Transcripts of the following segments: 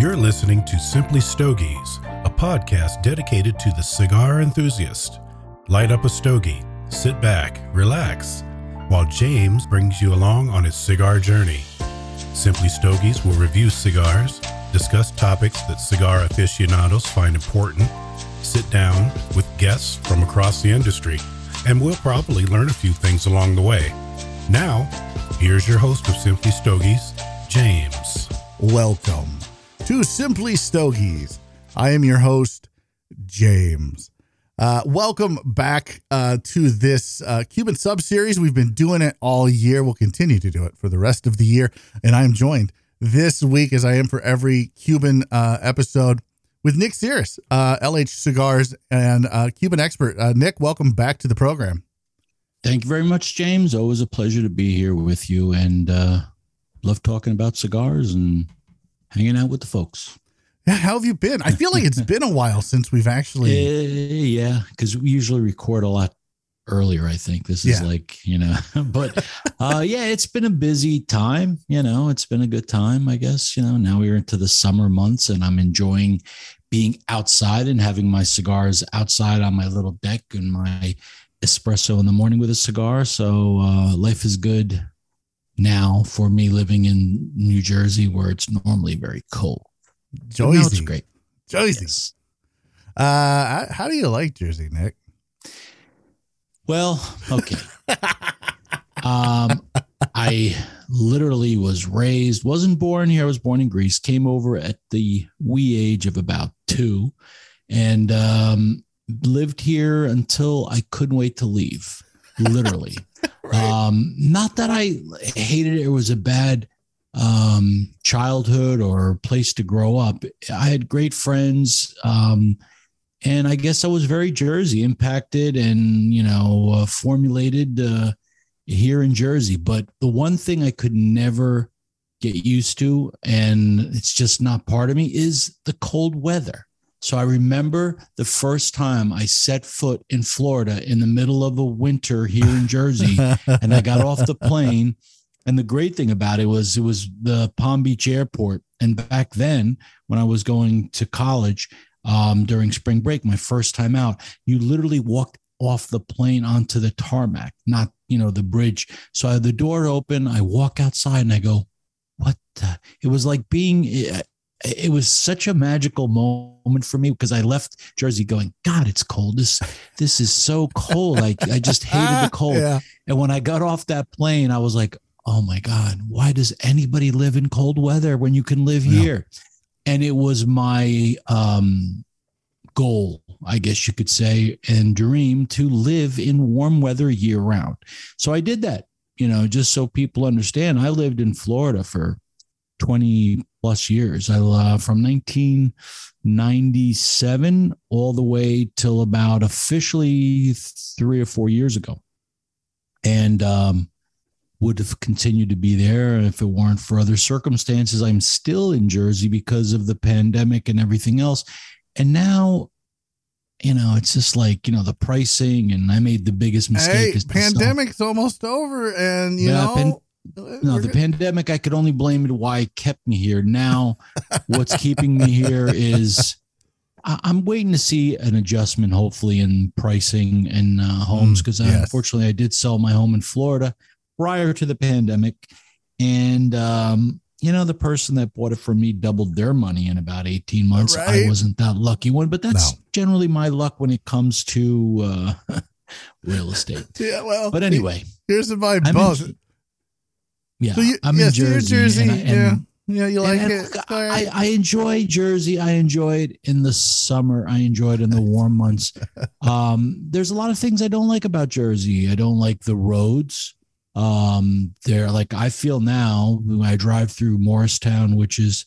You're listening to Simply Stogies, a podcast dedicated to the cigar enthusiast. Light up a stogie, sit back, relax, while James brings you along on his cigar journey. Simply Stogies will review cigars, discuss topics that cigar aficionados find important, sit down with guests from across the industry, and we'll probably learn a few things along the way. Now, here's your host of Simply Stogies, James. Welcome to Simply Stogies. I am your host, James. Uh, welcome back uh, to this uh, Cuban sub series. We've been doing it all year. We'll continue to do it for the rest of the year. And I am joined this week, as I am for every Cuban uh, episode, with Nick Sears, LH uh, Cigars and uh, Cuban expert. Nick, welcome back to the program. Thank you very much, James. Always a pleasure to be here with you and love talking about cigars and hanging out with the folks. Yeah, how have you been? I feel like it's been a while since we've actually. Uh, yeah, because we usually record a lot earlier. I think this is yeah. like you know, but uh, yeah, it's been a busy time. You know, it's been a good time. I guess you know. Now we're into the summer months, and I'm enjoying being outside and having my cigars outside on my little deck and my espresso in the morning with a cigar. So uh, life is good now for me living in New Jersey where it's normally very cold. Jersey. It's great. Jersey. Yes. Uh, how do you like Jersey, Nick? Well, okay. um, I literally was raised, wasn't born here. I was born in Greece, came over at the wee age of about two, and um, lived here until I couldn't wait to leave. Literally. Um, not that I hated it; it was a bad um, childhood or place to grow up. I had great friends, um, and I guess I was very Jersey impacted and you know uh, formulated uh, here in Jersey. But the one thing I could never get used to, and it's just not part of me, is the cold weather. So I remember the first time I set foot in Florida in the middle of a winter here in Jersey, and I got off the plane. And the great thing about it was it was the Palm Beach airport. And back then, when I was going to college um, during spring break, my first time out, you literally walked off the plane onto the tarmac, not you know the bridge. So I had the door open. I walk outside and I go, "What?" The? It was like being eh, it was such a magical moment for me because I left Jersey going, God, it's cold. This this is so cold. I I just hated the cold. Yeah. And when I got off that plane, I was like, oh my God, why does anybody live in cold weather when you can live yeah. here? And it was my um goal, I guess you could say, and dream to live in warm weather year round. So I did that, you know, just so people understand. I lived in Florida for 20 plus years. I uh, from 1997 all the way till about officially three or four years ago, and um, would have continued to be there if it weren't for other circumstances. I'm still in Jersey because of the pandemic and everything else, and now. You know, it's just like you know the pricing, and I made the biggest mistake. Hey, pandemic's almost over, and you yeah, know, pan- no, the pandemic, I could only blame it why it kept me here. Now, what's keeping me here is I'm waiting to see an adjustment, hopefully, in pricing and uh, homes because mm, yes. unfortunately I did sell my home in Florida prior to the pandemic. And, um, you know, the person that bought it from me doubled their money in about 18 months. Right. I wasn't that lucky one, but that's no. generally my luck when it comes to uh, real estate. Yeah, well, but anyway, here's my boss. Yeah, so you, I'm in Jersey. Jersey and, and, yeah. Yeah, you like and, it. I, I enjoy Jersey. I enjoy it in the summer. I enjoy it in the warm months. Um, there's a lot of things I don't like about Jersey. I don't like the roads. Um, they're like I feel now when I drive through Morristown, which is,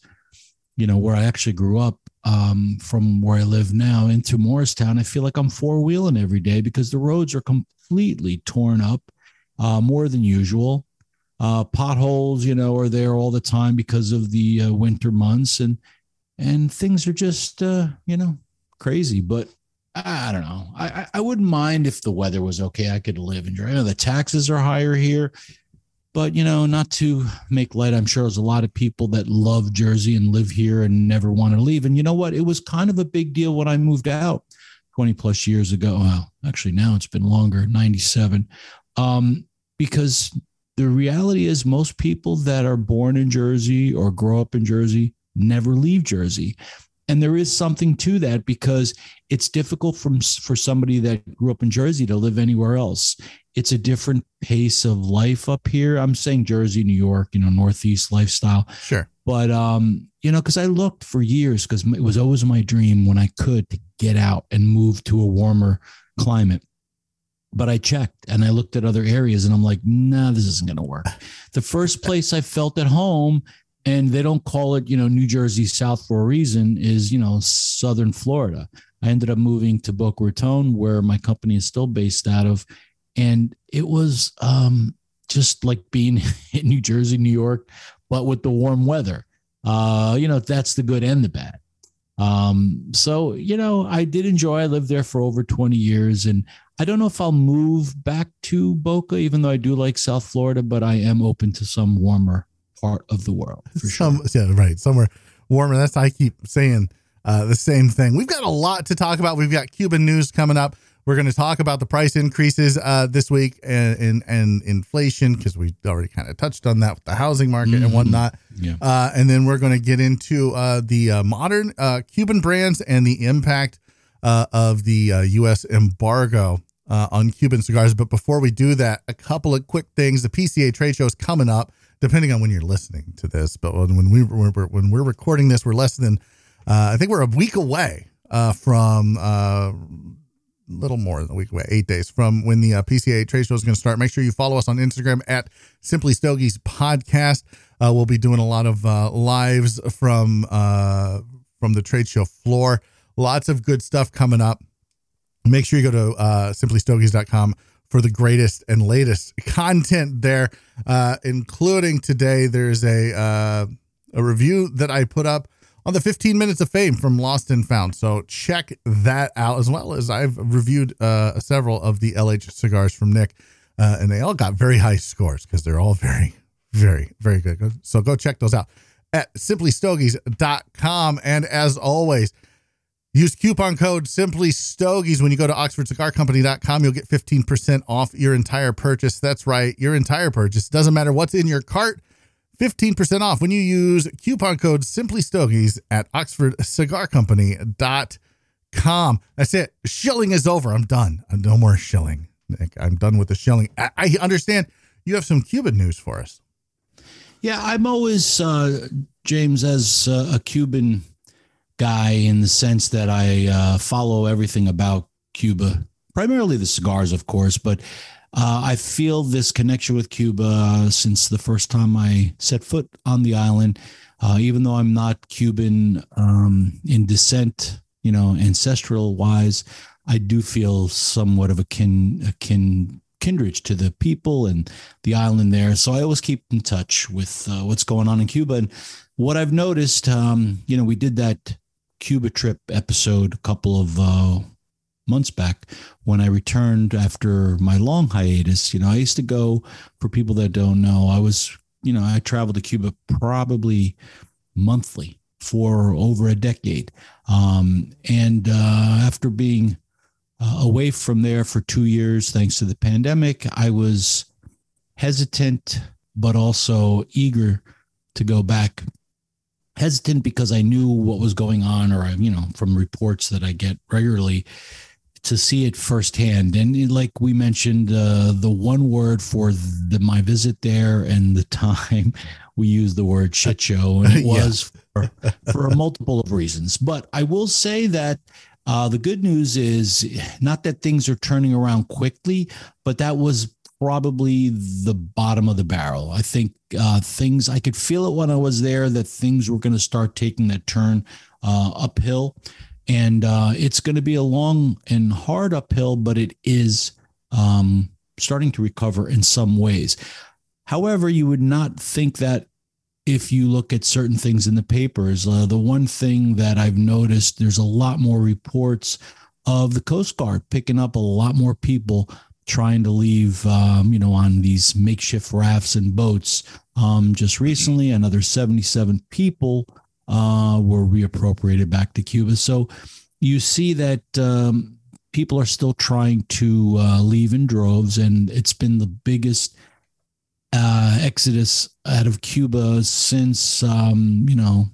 you know, where I actually grew up. Um, from where I live now into Morristown, I feel like I'm four wheeling every day because the roads are completely torn up, uh, more than usual. Uh, potholes, you know, are there all the time because of the uh, winter months, and and things are just uh, you know crazy. But I don't know. I I wouldn't mind if the weather was okay. I could live in. Jersey. I know the taxes are higher here. But you know, not to make light, I'm sure there's a lot of people that love Jersey and live here and never want to leave. And you know what? It was kind of a big deal when I moved out 20 plus years ago. Well, actually, now it's been longer, 97. Um, because the reality is, most people that are born in Jersey or grow up in Jersey never leave Jersey. And there is something to that because it's difficult from for somebody that grew up in Jersey to live anywhere else. It's a different pace of life up here. I'm saying Jersey, New York, you know, Northeast lifestyle. Sure. But um, you know, because I looked for years because it was always my dream when I could to get out and move to a warmer climate. But I checked and I looked at other areas and I'm like, nah, this isn't going to work. The first place I felt at home and they don't call it, you know, New Jersey South for a reason, is, you know, Southern Florida. I ended up moving to Boca Raton, where my company is still based out of. And it was um, just like being in New Jersey, New York, but with the warm weather. Uh, you know, that's the good and the bad. Um, so, you know, I did enjoy, I lived there for over 20 years and I don't know if I'll move back to Boca, even though I do like South Florida, but I am open to some warmer part of the world. Some, sure. yeah, right. Somewhere warmer. That's I keep saying uh, the same thing. We've got a lot to talk about. We've got Cuban news coming up. We're going to talk about the price increases uh, this week and and, and inflation because we already kind of touched on that with the housing market mm-hmm. and whatnot. Yeah. Uh, and then we're going to get into uh, the uh, modern uh, Cuban brands and the impact uh, of the U.S. embargo on Cuban cigars. But before we do that, a couple of quick things. The PCA trade show is coming up depending on when you're listening to this. But when we when we're recording this, we're less than uh, I think we're a week away uh, from uh, a little more than a week away, eight days from when the uh, PCA trade show is going to start. Make sure you follow us on Instagram at Simply Stogies Podcast. Uh, we'll be doing a lot of uh, lives from uh, from the trade show floor. Lots of good stuff coming up. Make sure you go to uh, simplystogies.com for the greatest and latest content there, uh, including today. There's a uh, a review that I put up on the 15 minutes of fame from Lost and Found. So check that out as well as I've reviewed uh, several of the LH cigars from Nick, uh, and they all got very high scores because they're all very, very, very good. So go check those out at simplystogies.com. And as always, Use coupon code Simply Stogies when you go to OxfordCigarCompany.com. You'll get 15% off your entire purchase. That's right, your entire purchase. Doesn't matter what's in your cart, 15% off when you use coupon code Simply Stogies at OxfordCigarCompany.com. That's it. Shilling is over. I'm done. I'm no more shilling. Nick, I'm done with the shilling. I, I understand you have some Cuban news for us. Yeah, I'm always, uh, James, as uh, a Cuban guy in the sense that I uh, follow everything about Cuba, primarily the cigars, of course, but uh, I feel this connection with Cuba since the first time I set foot on the island. Uh, even though I'm not Cuban um, in descent, you know, ancestral wise, I do feel somewhat of a kin, a kin kindred to the people and the island there. So I always keep in touch with uh, what's going on in Cuba. And what I've noticed, um, you know, we did that Cuba trip episode a couple of uh, months back when I returned after my long hiatus. You know, I used to go, for people that don't know, I was, you know, I traveled to Cuba probably monthly for over a decade. Um, and uh, after being uh, away from there for two years, thanks to the pandemic, I was hesitant, but also eager to go back hesitant because I knew what was going on, or I, you know, from reports that I get regularly, to see it firsthand. And like we mentioned, uh, the one word for the, my visit there and the time we used the word shit show, and it was yeah. for, for a multiple of reasons. But I will say that. Uh, the good news is not that things are turning around quickly, but that was probably the bottom of the barrel. I think uh, things, I could feel it when I was there that things were going to start taking that turn uh, uphill. And uh, it's going to be a long and hard uphill, but it is um, starting to recover in some ways. However, you would not think that if you look at certain things in the papers. Uh, the one thing that I've noticed, there's a lot more reports of the Coast Guard picking up a lot more people trying to leave, um, you know, on these makeshift rafts and boats. Um, just recently, another 77 people uh, were reappropriated back to Cuba. So you see that um, people are still trying to uh, leave in droves, and it's been the biggest uh, exodus out of Cuba since, um, you know,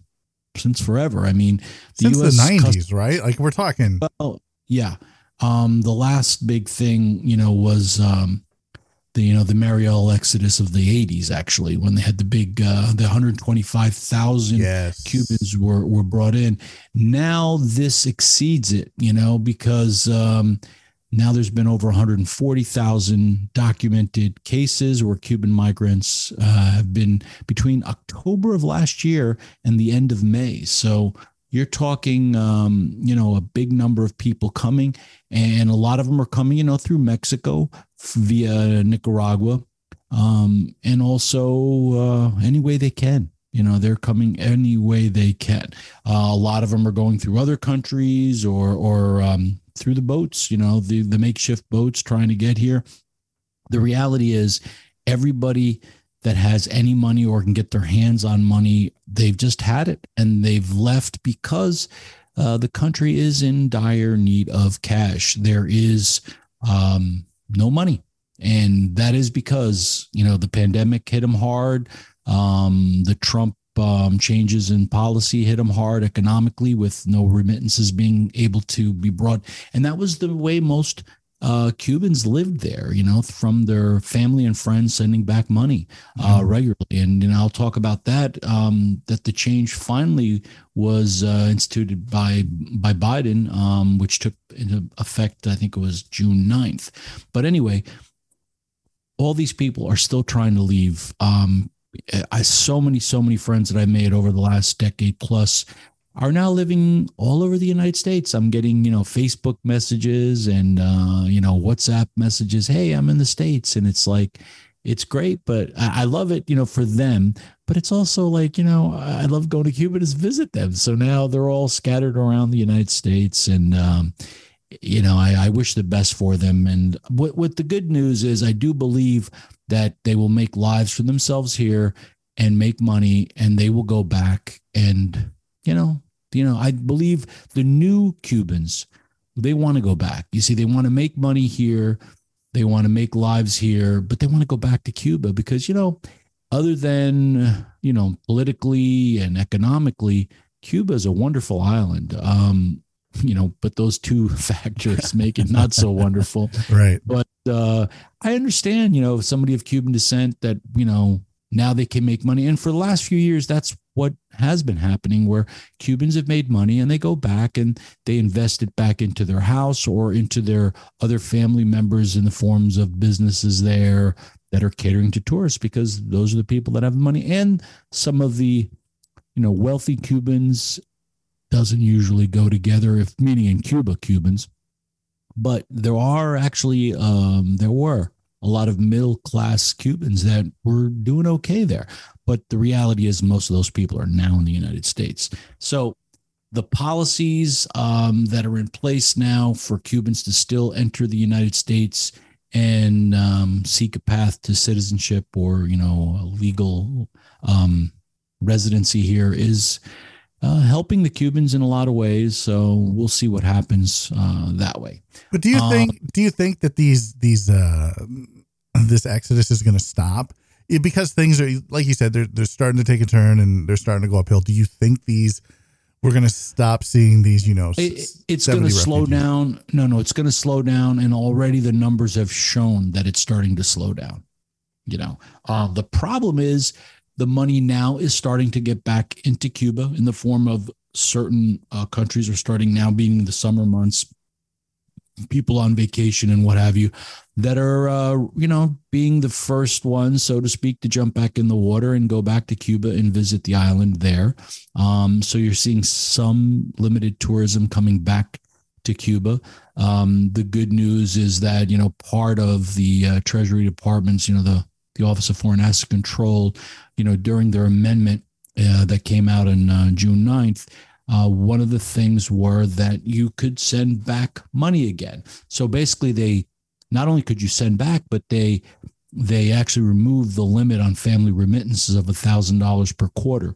since forever. I mean, the since US the 90s, right? Like we're talking. Well, yeah. Um, the last big thing, you know, was um, the you know the Mariel exodus of the 80s actually when they had the big uh, the 125,000 yes. Cubans were were brought in. Now this exceeds it, you know, because um, now there's been over 140,000 documented cases where Cuban migrants uh, have been between October of last year and the end of May. So you're talking, um, you know, a big number of people coming, and a lot of them are coming, you know, through Mexico via Nicaragua, um, and also uh, any way they can. You know, they're coming any way they can. Uh, a lot of them are going through other countries or or um, through the boats. You know, the the makeshift boats trying to get here. The reality is, everybody that has any money or can get their hands on money, they've just had it and they've left because uh, the country is in dire need of cash. There is um, no money. And that is because, you know, the pandemic hit them hard. Um, the Trump um, changes in policy hit them hard economically with no remittances being able to be brought. And that was the way most uh, Cubans lived there, you know, from their family and friends sending back money uh, mm-hmm. regularly. And, and I'll talk about that, um, that the change finally was uh, instituted by, by Biden, um, which took into effect, I think it was June 9th. But anyway, all these people are still trying to leave. Um, I so many, so many friends that I made over the last decade plus are now living all over the United States. I'm getting, you know, Facebook messages and, uh, you know, WhatsApp messages. Hey, I'm in the States. And it's like, it's great, but I, I love it, you know, for them. But it's also like, you know, I love going to Cuba to visit them. So now they're all scattered around the United States. And, um, you know, I, I wish the best for them. And what, what the good news is, I do believe that they will make lives for themselves here and make money and they will go back and you know, you know, I believe the new Cubans, they want to go back. You see, they want to make money here, they want to make lives here, but they want to go back to Cuba because, you know, other than, you know, politically and economically, Cuba is a wonderful island. Um, you know, but those two factors make it not so wonderful. Right. But uh, I understand, you know, somebody of Cuban descent that, you know, now they can make money. And for the last few years, that's what has been happening where Cubans have made money and they go back and they invest it back into their house or into their other family members in the forms of businesses there that are catering to tourists because those are the people that have the money and some of the you know wealthy Cubans doesn't usually go together if meaning in Cuba Cubans but there are actually um, there were a lot of middle class Cubans that were doing okay there. But the reality is, most of those people are now in the United States. So the policies um, that are in place now for Cubans to still enter the United States and um, seek a path to citizenship or you know legal um, residency here is uh, helping the Cubans in a lot of ways. So we'll see what happens uh, that way. But do you um, think do you think that these these uh, this exodus is going to stop? It, because things are like you said, they're they're starting to take a turn and they're starting to go uphill. Do you think these we're going to stop seeing these? You know, it, it's going to slow down. No, no, it's going to slow down, and already the numbers have shown that it's starting to slow down. You know, um, the problem is the money now is starting to get back into Cuba in the form of certain uh, countries are starting now being the summer months people on vacation and what have you that are uh, you know being the first ones so to speak to jump back in the water and go back to cuba and visit the island there. Um, so you're seeing some limited tourism coming back to cuba. Um, the good news is that you know part of the uh, treasury departments you know the the office of foreign asset control you know, during their amendment uh, that came out on uh, June 9th, uh, one of the things were that you could send back money again. So basically, they not only could you send back, but they they actually removed the limit on family remittances of thousand dollars per quarter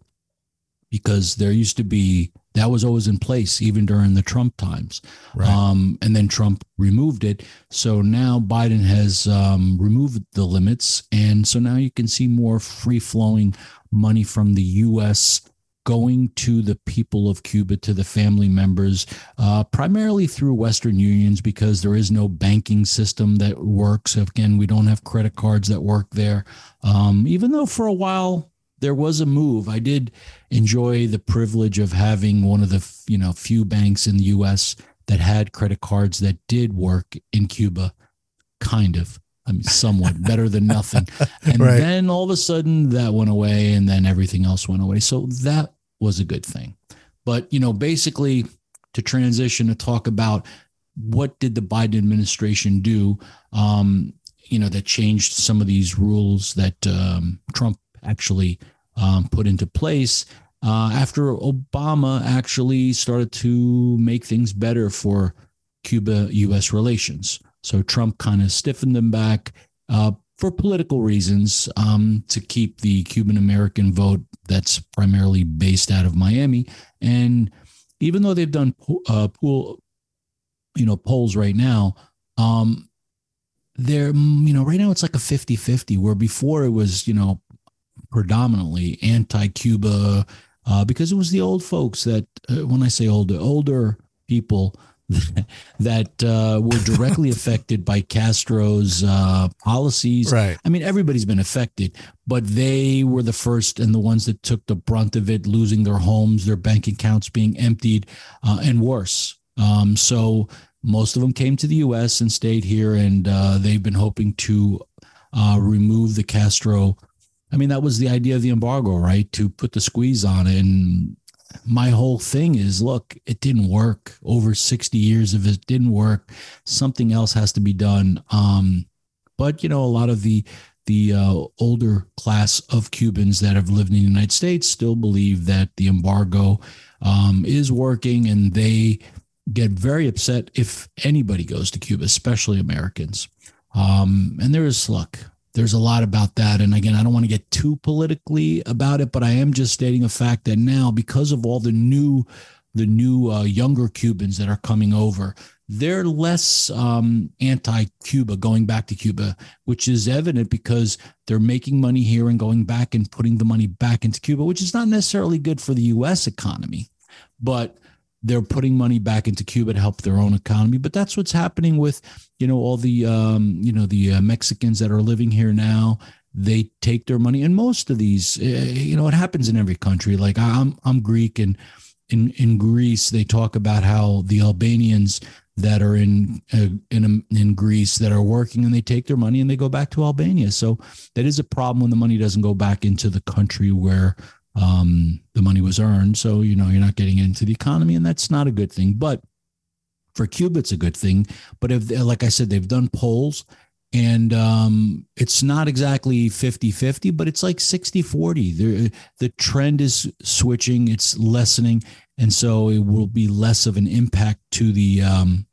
because there used to be that was always in place even during the Trump times. Right. Um, and then Trump removed it. So now Biden has um, removed the limits. And so now you can see more free flowing money from the U.S. going to the people of Cuba, to the family members, uh, primarily through Western unions because there is no banking system that works. Again, we don't have credit cards that work there. Um, even though for a while, there was a move. I did enjoy the privilege of having one of the you know few banks in the U.S. that had credit cards that did work in Cuba, kind of. I mean, somewhat better than nothing. And right. then all of a sudden that went away, and then everything else went away. So that was a good thing. But you know, basically, to transition to talk about what did the Biden administration do, um, you know, that changed some of these rules that um, Trump actually um, put into place uh, after Obama actually started to make things better for Cuba US relations. So Trump kind of stiffened them back uh, for political reasons um, to keep the Cuban American vote that's primarily based out of Miami. And even though they've done uh, pool, you know, polls right now, um, they're, you know, right now it's like a 50 50, where before it was, you know, predominantly anti-Cuba uh, because it was the old folks that, uh, when I say older, older people that uh, were directly affected by Castro's uh, policies. Right. I mean, everybody's been affected, but they were the first and the ones that took the brunt of it, losing their homes, their bank accounts being emptied, uh, and worse. Um, so most of them came to the U.S. and stayed here, and uh, they've been hoping to uh, remove the Castro I mean, that was the idea of the embargo, right? To put the squeeze on it. And my whole thing is look, it didn't work. Over 60 years of it didn't work. Something else has to be done. Um, but, you know, a lot of the the uh, older class of Cubans that have lived in the United States still believe that the embargo um, is working and they get very upset if anybody goes to Cuba, especially Americans. Um, and there is, look, there's a lot about that. And again, I don't want to get too politically about it, but I am just stating a fact that now, because of all the new, the new uh, younger Cubans that are coming over, they're less um, anti-Cuba, going back to Cuba, which is evident because they're making money here and going back and putting the money back into Cuba, which is not necessarily good for the U.S. economy, but they're putting money back into Cuba to help their own economy. But that's what's happening with, you know, all the, um, you know, the uh, Mexicans that are living here now. They take their money, and most of these, uh, you know, it happens in every country. Like I'm, I'm Greek, and in in Greece, they talk about how the Albanians that are in uh, in in Greece that are working and they take their money and they go back to Albania. So that is a problem when the money doesn't go back into the country where um, the money was earned. So, you know, you're not getting into the economy, and that's not a good thing. But for Cuba, it's a good thing. But if, like I said, they've done polls and um, it's not exactly 50 50, but it's like 60 40. The, the trend is switching, it's lessening. And so it will be less of an impact to the um,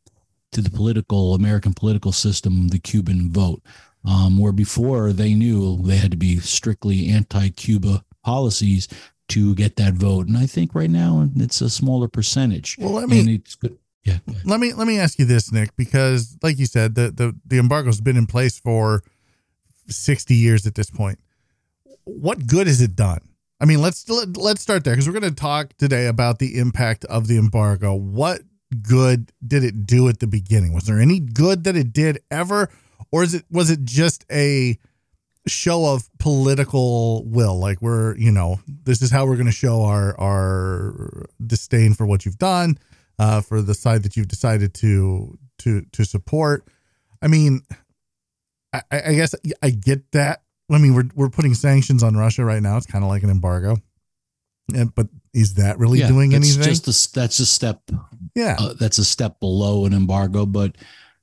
to the political American political system, the Cuban vote. Um, where before they knew they had to be strictly anti-Cuba policies to get that vote. And I think right now it's a smaller percentage. Well, let me. it's good. Yeah. Let me let me ask you this, Nick, because like you said, the the the embargo's been in place for sixty years at this point. What good has it done? I mean, let's let, let's start there because we're going to talk today about the impact of the embargo. What good did it do at the beginning? Was there any good that it did ever, or is it was it just a show of political will. Like we're you know this is how we're going to show our our disdain for what you've done uh for the side that you've decided to to to support. I mean i i guess i get that. I mean we're we're putting sanctions on russia right now. It's kind of like an embargo. And but is that really yeah, doing anything? just a, that's a step yeah. uh, that's a step below an embargo but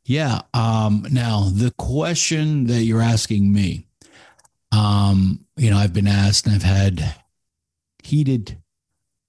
yeah um now the question that you're asking me um, you know, I've been asked and I've had heated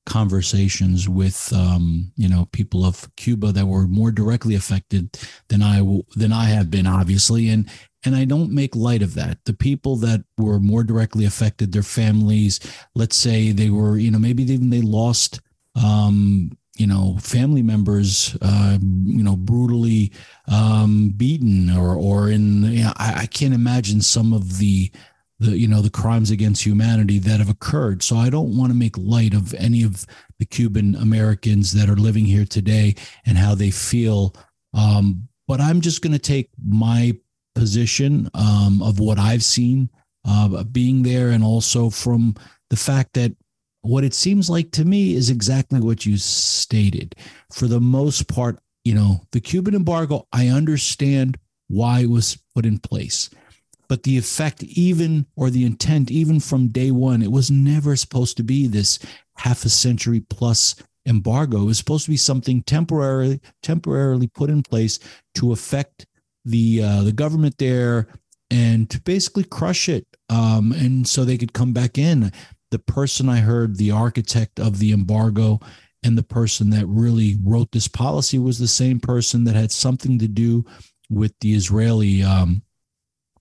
conversations with um, you know people of Cuba that were more directly affected than I than I have been, obviously, and and I don't make light of that. The people that were more directly affected, their families, let's say they were, you know, maybe even they lost, um, you know, family members, uh, you know, brutally um, beaten, or or in, you know, I, I can't imagine some of the the you know the crimes against humanity that have occurred. So I don't want to make light of any of the Cuban Americans that are living here today and how they feel. Um, but I'm just going to take my position um, of what I've seen uh, being there, and also from the fact that what it seems like to me is exactly what you stated. For the most part, you know, the Cuban embargo, I understand why it was put in place. But the effect, even or the intent, even from day one, it was never supposed to be this half a century plus embargo. It was supposed to be something temporarily temporarily put in place to affect the uh, the government there and to basically crush it, um, and so they could come back in. The person I heard, the architect of the embargo, and the person that really wrote this policy was the same person that had something to do with the Israeli um,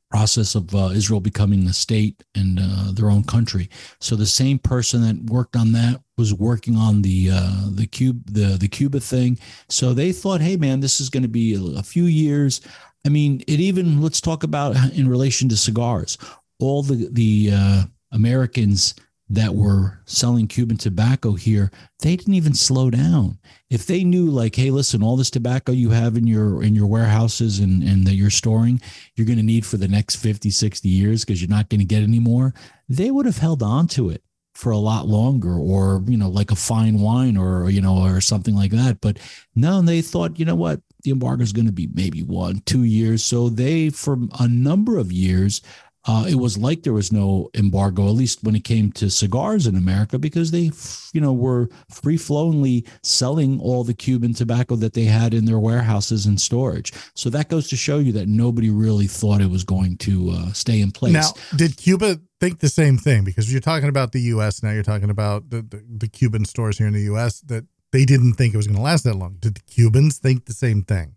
process of uh, Israel becoming a state and uh, their own country. So the same person that worked on that was working on the uh, the cube the the Cuba thing. So they thought, hey man, this is going to be a, a few years. I mean, it even let's talk about in relation to cigars. All the the uh, Americans that were selling Cuban tobacco here, they didn't even slow down. If they knew like, hey, listen, all this tobacco you have in your in your warehouses and, and that you're storing, you're going to need for the next 50, 60 years because you're not going to get any more, they would have held on to it for a lot longer or, you know, like a fine wine or, you know, or something like that. But no, they thought, you know what, the embargo is going to be maybe one, two years. So they, for a number of years, uh, it was like there was no embargo, at least when it came to cigars in America, because they, you know, were free flowingly selling all the Cuban tobacco that they had in their warehouses and storage. So that goes to show you that nobody really thought it was going to uh, stay in place. Now, did Cuba think the same thing? Because you're talking about the U.S. now, you're talking about the, the, the Cuban stores here in the U.S. that they didn't think it was going to last that long. Did the Cubans think the same thing?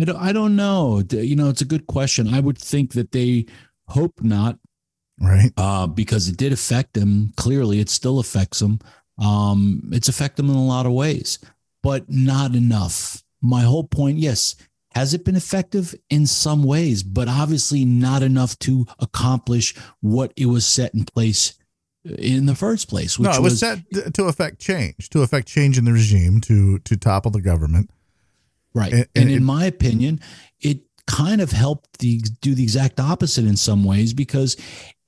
I don't, I don't know. You know, it's a good question. I would think that they hope not, right? Uh, because it did affect them. Clearly, it still affects them. Um, it's affected them in a lot of ways, but not enough. My whole point, yes, has it been effective in some ways, but obviously not enough to accomplish what it was set in place in the first place. no, it was, was set to affect change, to affect change in the regime, to to topple the government Right. And, and, and in it, my opinion, it kind of helped the, do the exact opposite in some ways because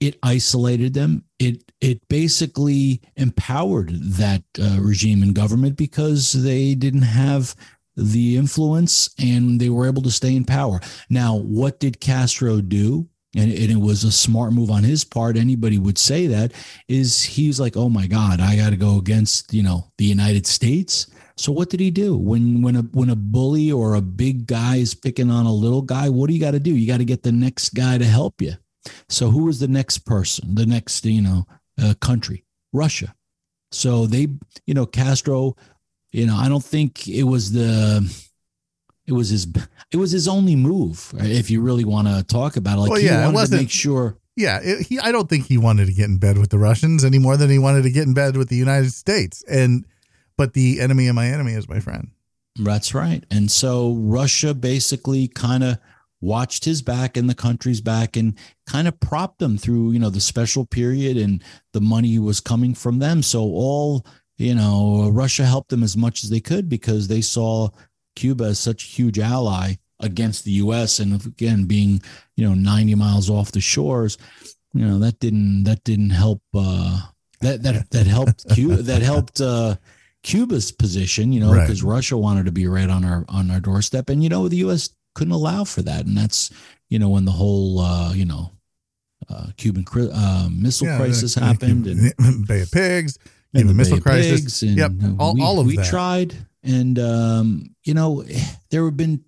it isolated them. It it basically empowered that uh, regime and government because they didn't have the influence and they were able to stay in power. Now, what did Castro do? And, and it was a smart move on his part. Anybody would say that is he's like, oh my God, I got to go against you know the United States. So what did he do when when a when a bully or a big guy is picking on a little guy? What do you got to do? You got to get the next guy to help you. So who was the next person? The next you know uh, country? Russia. So they you know Castro. You know I don't think it was the it was his it was his only move if you really want to talk about it. Like well, yeah, he wanted to make sure. Yeah, it, he. I don't think he wanted to get in bed with the Russians any more than he wanted to get in bed with the United States. And but the enemy of my enemy is my friend. That's right. And so Russia basically kind of watched his back and the country's back and kind of propped them through, you know, the special period and the money was coming from them. So all, you know, Russia helped them as much as they could because they saw Cuba as such a huge ally against the US and again being, you know, 90 miles off the shores, you know, that didn't that didn't help uh that that that helped Cuba that helped uh Cuba's position, you know, because right. Russia wanted to be right on our on our doorstep, and you know the U.S. couldn't allow for that, and that's you know when the whole uh, you know uh, Cuban uh, missile yeah, crisis happened, and Bay of Pigs, and the missile crisis, and yep, all, we, all of we that. tried, and um, you know there have been,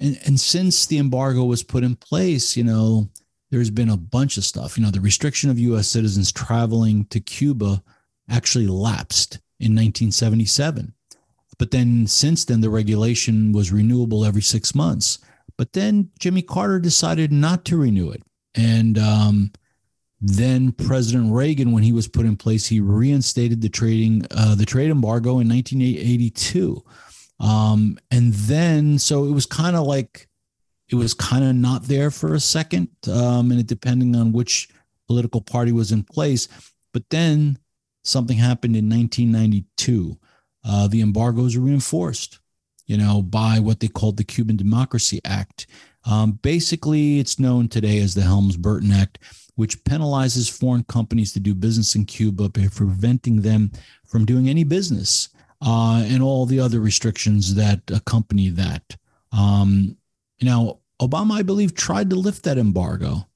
and, and since the embargo was put in place, you know there's been a bunch of stuff, you know, the restriction of U.S. citizens traveling to Cuba actually lapsed in 1977. But then since then, the regulation was renewable every six months. But then Jimmy Carter decided not to renew it. And um, then President Reagan, when he was put in place, he reinstated the trading uh, the trade embargo in 1982. Um, and then so it was kind of like it was kind of not there for a second, um, and it depending on which political party was in place. But then something happened in 1992. Uh, the embargoes were reinforced, you know, by what they called the Cuban Democracy Act. Um, basically, it's known today as the Helms Burton Act, which penalizes foreign companies to do business in Cuba by preventing them from doing any business uh, and all the other restrictions that accompany that. Um, now, Obama, I believe, tried to lift that embargo,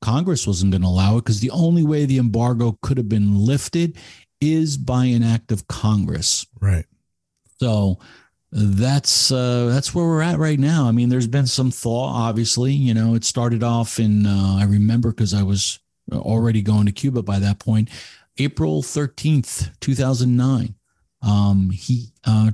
Congress wasn't going to allow it because the only way the embargo could have been lifted is by an act of Congress. Right. So that's uh, that's where we're at right now. I mean, there's been some thaw, obviously. You know, it started off in uh, I remember because I was already going to Cuba by that point, April 13th, 2009. Um, he uh,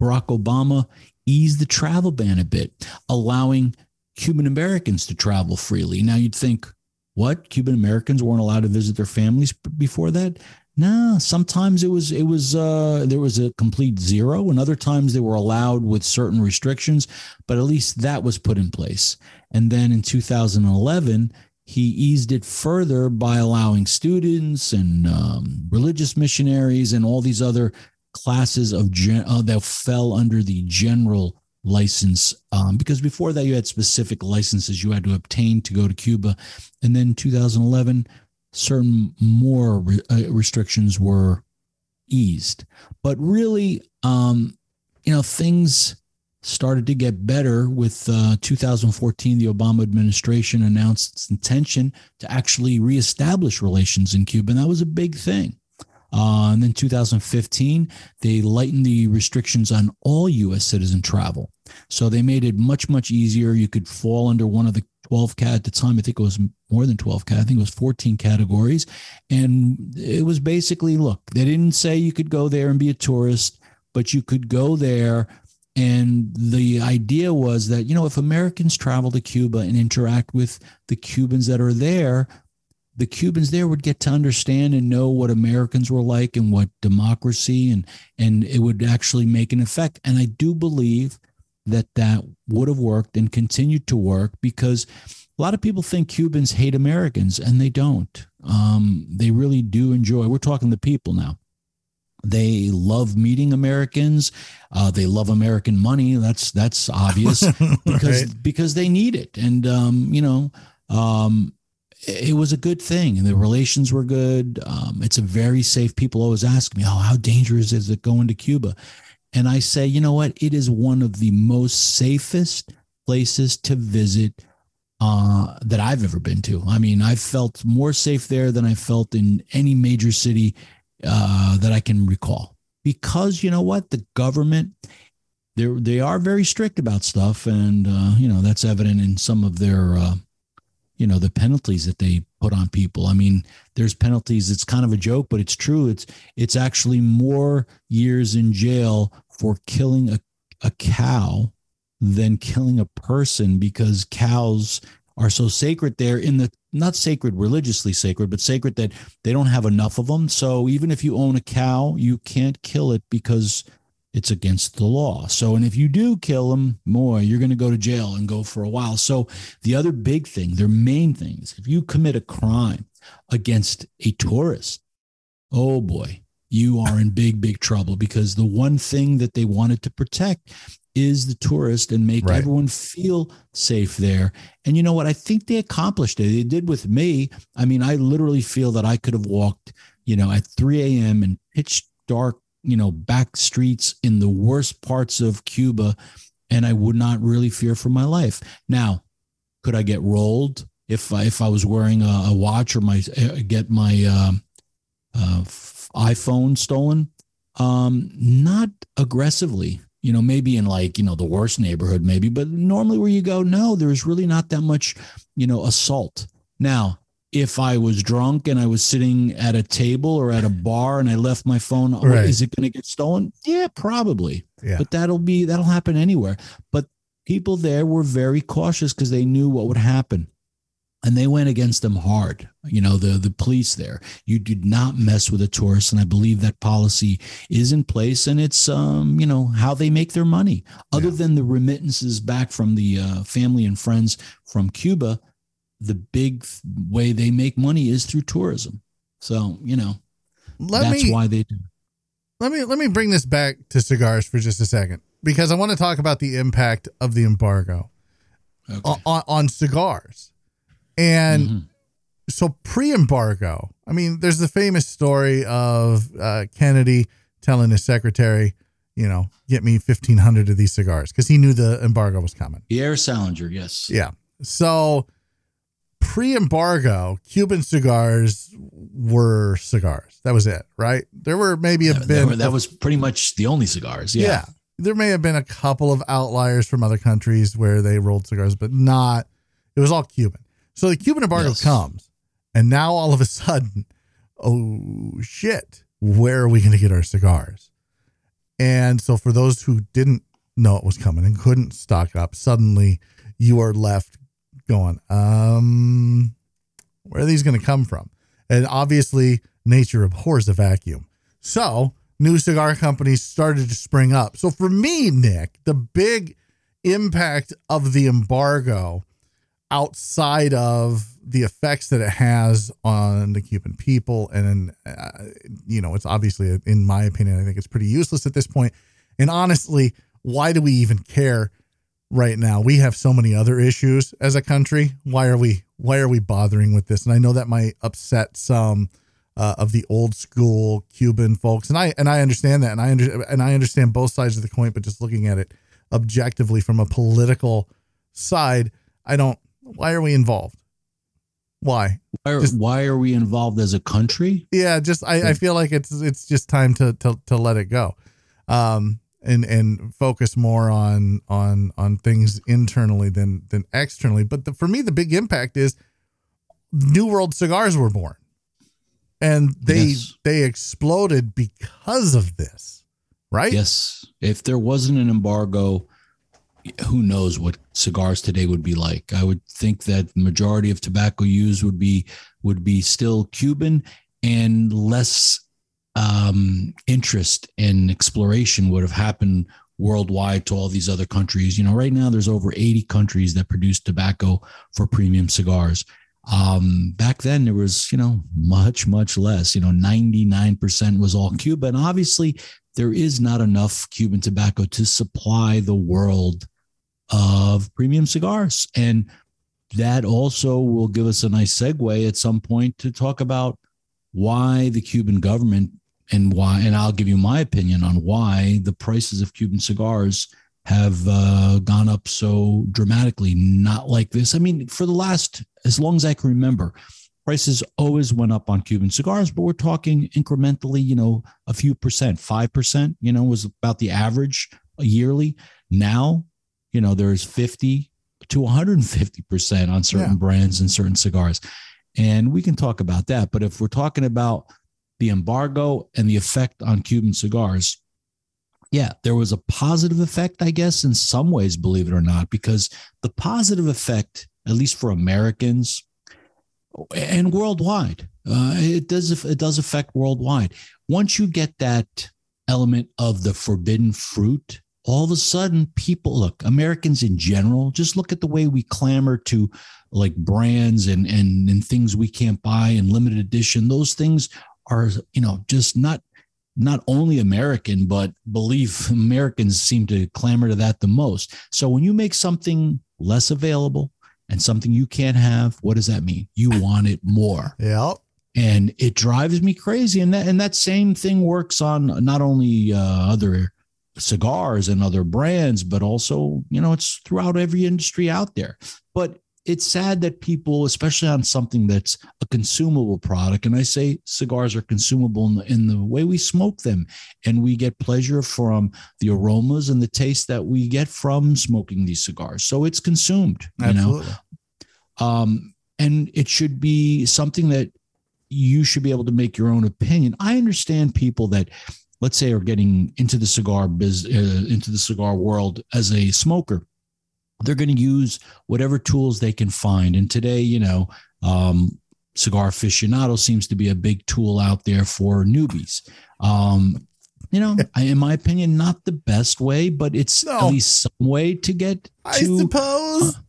Barack Obama eased the travel ban a bit, allowing Cuban Americans to travel freely. Now you'd think, what? Cuban Americans weren't allowed to visit their families before that? No, sometimes it was it was uh, there was a complete zero, and other times they were allowed with certain restrictions, but at least that was put in place. And then in 2011, he eased it further by allowing students and um, religious missionaries and all these other classes of gen- uh, that fell under the general license um, because before that you had specific licenses you had to obtain to go to Cuba, and then 2011 certain more re- uh, restrictions were eased. But really, um, you know, things started to get better with uh, 2014. The Obama administration announced its intention to actually reestablish relations in Cuba, and that was a big thing. Uh, and then 2015, they lightened the restrictions on all U.S. citizen travel. So they made it much, much easier. You could fall under one of the 12 cat at the time. I think it was more than 12 cat. I think it was 14 categories. And it was basically look, they didn't say you could go there and be a tourist, but you could go there. And the idea was that, you know, if Americans travel to Cuba and interact with the Cubans that are there, the Cubans there would get to understand and know what Americans were like and what democracy and and it would actually make an effect. And I do believe that that would have worked and continued to work because a lot of people think Cubans hate Americans and they don't. Um, they really do enjoy. We're talking the people now. They love meeting Americans. Uh, they love American money. That's that's obvious because right. because they need it. And um, you know, um, it was a good thing and the relations were good. Um, it's a very safe. People always ask me, "Oh, how dangerous is it going to Cuba?" And I say, you know what? It is one of the most safest places to visit uh, that I've ever been to. I mean, I felt more safe there than I felt in any major city uh, that I can recall. Because you know what? The government, they they are very strict about stuff, and uh, you know that's evident in some of their uh, you know the penalties that they put on people. I mean there's penalties. It's kind of a joke but it's true. It's it's actually more years in jail for killing a, a cow than killing a person because cows are so sacred there in the not sacred religiously sacred but sacred that they don't have enough of them. So even if you own a cow you can't kill it because it's against the law. So, and if you do kill them more, you're going to go to jail and go for a while. So, the other big thing, their main things, if you commit a crime against a tourist, oh boy, you are in big, big trouble because the one thing that they wanted to protect is the tourist and make right. everyone feel safe there. And you know what? I think they accomplished it. They did with me. I mean, I literally feel that I could have walked, you know, at 3 a.m. in pitch dark you know, back streets in the worst parts of Cuba, and I would not really fear for my life. Now, could I get rolled if I, if I was wearing a, a watch or my uh, get my uh, uh, iPhone stolen? Um, not aggressively. You know, maybe in like you know the worst neighborhood, maybe, but normally where you go, no, there's really not that much, you know, assault. Now, if I was drunk and I was sitting at a table or at a bar and I left my phone, oh, Right. is it going to get stolen? Yeah, probably. Yeah. But that'll be that'll happen anywhere. But people there were very cautious because they knew what would happen. And they went against them hard. You know, the the police there. You did not mess with a tourist. And I believe that policy is in place and it's um, you know, how they make their money. Other Yeah. than the remittances back from the uh, family and friends from Cuba, the big way they make money is through tourism. So, you know, Let that's me why they do. let me let me bring this back to cigars for just a second because I want to talk about the impact of the embargo Okay. on, on, cigars. And Mhm. so pre-embargo, I mean, there's the famous story of uh, Kennedy telling his secretary, you know, get me 1500 of these cigars because he knew the embargo was coming. Pierre Salinger, yes. Yeah. So pre-embargo, Cuban cigars were cigars. That was it, right? There were maybe a bit that, that was pretty much the only cigars. Yeah. yeah. There may have been a couple of outliers from other countries where they rolled cigars, but not, it was all Cuban. So the Cuban embargo Yes. comes, and now all of a sudden, oh shit, where are we going to get our cigars? And so for those who didn't know it was coming and couldn't stock up, suddenly you are left going, um, where are these going to come from? And obviously, nature abhors a vacuum. So, new cigar companies started to spring up. So, for me, Nick, the big impact of the embargo outside of the effects that it has on the Cuban people, and, uh, you know, it's obviously, in my opinion, I think it's pretty useless at this point. And honestly, why do we even care? Right now. We have so many other issues as a country. Why are we why are we bothering with this? And i know that might upset some uh, of the old school cuban folks. And i and i understand that. And i under, and i understand both sides of the coin but just looking at it objectively from a political side i don't why are we involved? Why? Why, are- Just- why are we involved as a country? yeah just i, I feel like it's it's just time to to, to let it go. Um and and focus more on on on things internally than than externally but the, for me the big impact is new world cigars were born and they Yes. they exploded because of this right Yes. If there wasn't an embargo, who knows what cigars today would be like? I would think that the majority of tobacco used would be would be still Cuban and less um, interest in exploration would have happened worldwide to all these other countries. You know, right now there's over 80 countries that produce tobacco for premium cigars. Um, back then there was, you know, much, much less. You know, 99% was all Cuba. And obviously there is not enough Cuban tobacco to supply the world of premium cigars. And that also will give us a nice segue at some point to talk about why the Cuban government and why, and I'll give you my opinion on why the prices of Cuban cigars have uh, gone up so dramatically. Not like this. I mean, for the last, as long as I can remember, prices always went up on Cuban cigars, but we're talking incrementally, you know, a few percent, 5%, you know, was about the average yearly. Now, you know, there's 50 to 150% on certain Yeah. brands and certain cigars. And we can talk about that. But if we're talking about the embargo and the effect on Cuban cigars, yeah, there was a positive effect, I guess, in some ways, believe it or not, because the positive effect, at least for Americans and worldwide, uh, it does it does affect worldwide. Once you get that element of the forbidden fruit, all of a sudden, people look Americans in general. Just look at the way we clamor to like brands and and and things we can't buy and limited edition. Those things are you know just not not only American, but believe Americans seem to clamor to that the most. So when you make something less available and something you can't have, what does that mean? You want it more. yeah And it drives me crazy. And that and that same thing works on not only uh, other cigars and other brands, but also, you know, it's throughout every industry out there. But it's sad that people, especially on something that's a consumable product, and I say cigars are consumable in the, in the way we smoke them, and we get pleasure from the aromas and the taste that we get from smoking these cigars. So it's consumed, you know. Um, and it should be something that you should be able to make your own opinion. I understand people that, let's say, are getting into the cigar biz, uh, into the cigar world as a smoker. They're going to use whatever tools they can find. And today, you know, um, cigar aficionado seems to be a big tool out there for newbies. Um, you know, in my opinion, not the best way, but it's no. at least some way to get. To, I suppose. Uh,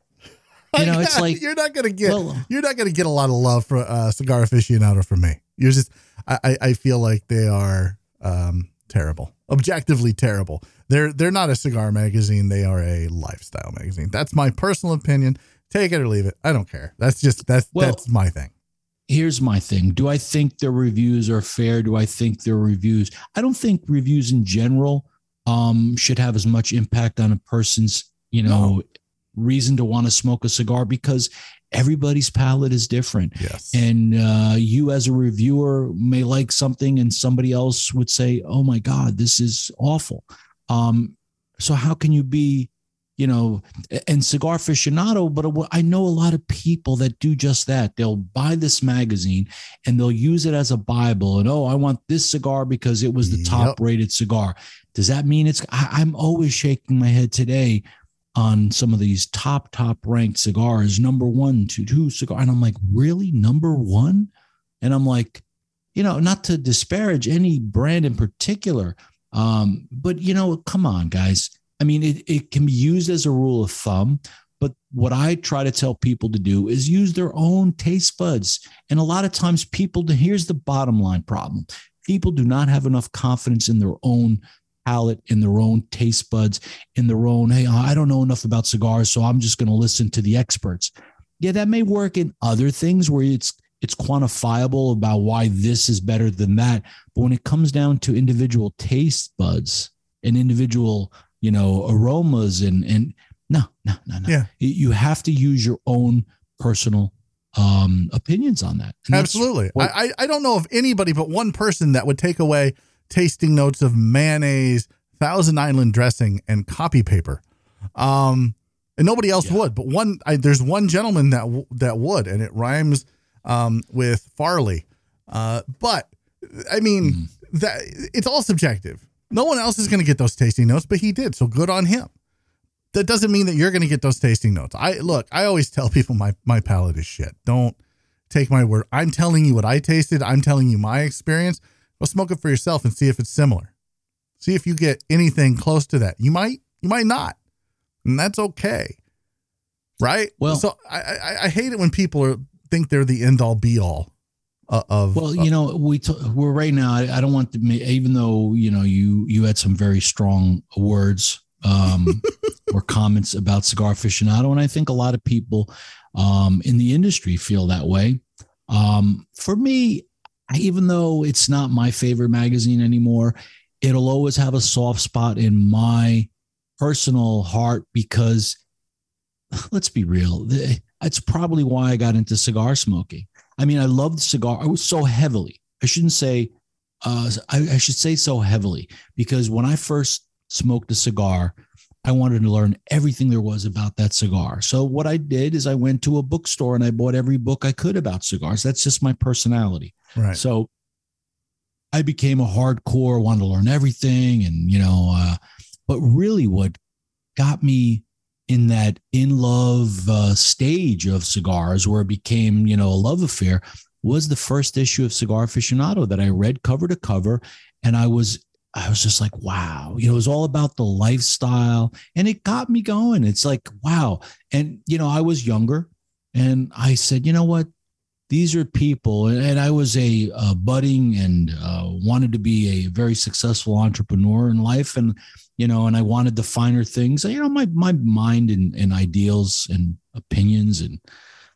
you know, it's like you're not gonna get well, you're not gonna get a lot of love for uh, cigar aficionado from me. You're just I I feel like they are um, terrible, objectively terrible. They're they're not a cigar magazine. They are a lifestyle magazine. That's my personal opinion. Take it or leave it. I don't care. That's just that's well, that's my thing. Here's my thing. Do I think their reviews are fair? Do I think their reviews? I don't think reviews in general um, should have as much impact on a person's you know no reason to want to smoke a cigar because everybody's palate is different. Yes. And uh, you, as a reviewer, may like something, and somebody else would say, "Oh my God, this is awful." Um, so how can you be, you know, and cigar aficionado? But I know a lot of people that do just that. They'll buy this magazine and they'll use it as a bible. And oh, I want this cigar because it was the top rated cigar. Does that mean it's? I, I'm always shaking my head today on some of these top top ranked cigars number one to two cigar and i'm like really? Number one? And i'm like you know not to disparage any brand in particular um, but you know come on guys. I mean it, it can be used as a rule of thumb but what i try to tell people to do is use their own taste buds. And a lot of times people here's the bottom line problem. People do not have enough confidence in their own palate, in their own taste buds, in their own, hey, I don't know enough about cigars, so I'm just going to listen to the experts. Yeah, that may work in other things where it's it's quantifiable about why this is better than that. But when it comes down to individual taste buds and individual, you know, aromas and and no, no, no, no. Yeah. You have to use your own personal um opinions on that. And Absolutely. What, I I don't know of anybody but one person that would take away tasting notes of mayonnaise, Thousand Island dressing, and copy paper. Um, and nobody else yeah. would, but one I, there's one gentleman that that would, and it rhymes um, with Farley. Uh, but I mean mm. that it's all subjective. No one else is going to get those tasting notes, but he did, so good on him. That doesn't mean that you're going to get those tasting notes. I look, I always tell people my my palate is shit. Don't take my word. I'm telling you what I tasted. I'm telling you my experience. Go smoke it for yourself and see if it's similar. See if you get anything close to that. You might, you might not, and that's okay, right? Well, so I I, I hate it when people are think they're the end all be all uh, of. Well, you know, we t- we're right now. I, I don't want to, even though you know you you had some very strong words um, or comments about cigar aficionado, and I think a lot of people um, in the industry feel that way. Um, for me, even though it's not my favorite magazine anymore, it'll always have a soft spot in my personal heart because let's be real, that's probably why I got into cigar smoking. I mean, I loved cigar. I was so heavily. I shouldn't say. Uh, I, I should say so heavily because when I first smoked a cigar, I wanted to learn everything there was about that cigar. So what I did is I went to a bookstore and I bought every book I could about cigars. That's just my personality. Right. So I became a hardcore, wanted to learn everything, and you know, uh, but really, what got me in that in love uh, stage of cigars, where it became you know a love affair, was the first issue of Cigar Aficionado that I read cover to cover, and I was I was just like, wow, you know, it was all about the lifestyle and it got me going. It's like, wow. And, you know, I was younger and I said, you know what? These are people. And I was a, a budding and uh, wanted to be a very successful entrepreneur in life. And, you know, and I wanted the finer things. You know, my, my mind and, and ideals and opinions and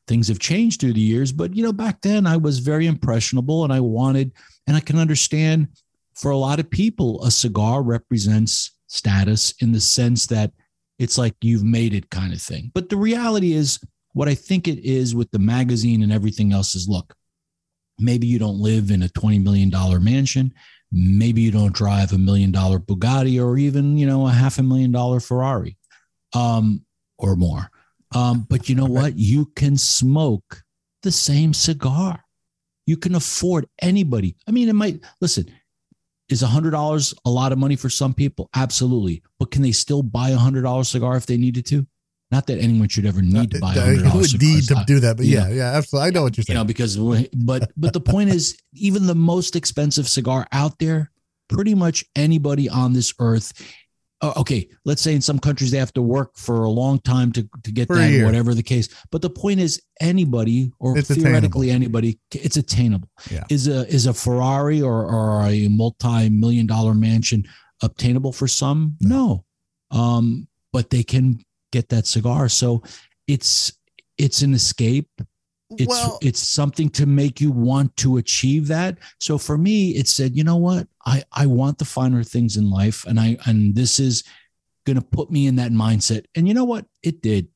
things have changed through the years. But, you know, back then I was very impressionable and I wanted, and I can understand for a lot of people, a cigar represents status in the sense that it's like you've made it kind of thing. But the reality is, what I think it is with the magazine and everything else is look, maybe you don't live in a $20 million mansion. Maybe you don't drive a million dollar Bugatti or even, you know, a half a million dollar Ferrari um, or more. Um, but you know what? You can smoke the same cigar. You can afford anybody. I mean, it might listen. Is a hundred dollars a lot of money for some people? Absolutely. But can they still buy a hundred dollar cigar if they needed to? Not that anyone should ever need to buy a hundred dollars. would need to do that, but yeah, yeah, absolutely. I know what you're saying. You know, because but but the point is, even the most expensive cigar out there, pretty much anybody on this earth uh, okay, let's say in some countries they have to work for a long time to, to get for that, whatever the case. But the point is, anybody or it's theoretically attainable. anybody, it's attainable. Yeah. Is a is a Ferrari or, or a multi million dollar mansion obtainable for some? No, no. Um, but they can get that cigar. So it's it's an escape. It's well, it's something to make you want to achieve that. So for me it said you know what? I i want the finer things in life and i and this is going to put me in that mindset. And you know what? It did.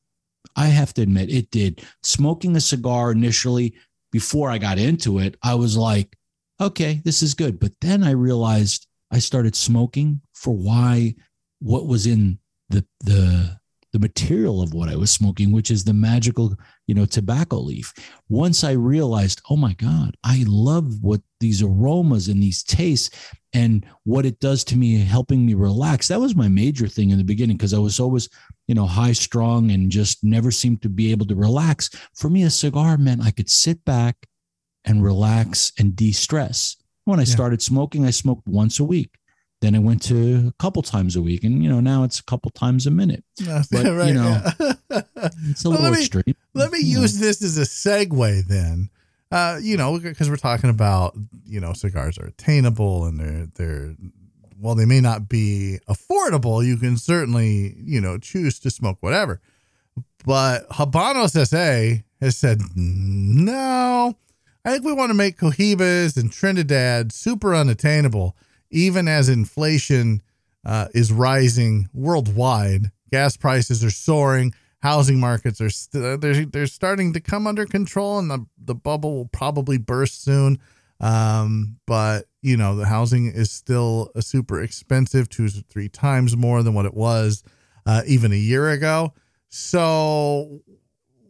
I have to admit it did. Smoking a cigar initially before i got into it i was like okay this is good. But then i realized i started smoking for why what was in the the the material of what I was smoking, which is the magical, you know, tobacco leaf. Once I realized, oh my God, I love what these aromas and these tastes and what it does to me, helping me relax. That was my major thing in the beginning because I was always, you know, high strung and just never seemed to be able to relax. For me, a cigar meant I could sit back and relax and de stress. When I yeah. started smoking, I smoked once a week. Then I went to a couple times a week, and you know now it's a couple times a minute. But right, you know, yeah. it's a well, little let me, extreme. Let me use this as a segue then. Uh, you know, because we're talking about you know cigars are attainable and they're they're while they may not be affordable, you can certainly you know choose to smoke whatever. But Habanos SA has said no. I think we want to make Cohibas and Trinidad super unattainable even as inflation uh, is rising worldwide, gas prices are soaring, housing markets are st- they're, they're starting to come under control, and the, the bubble will probably burst soon. Um, but you know, the housing is still a super expensive, two to three times more than what it was uh, even a year ago. So,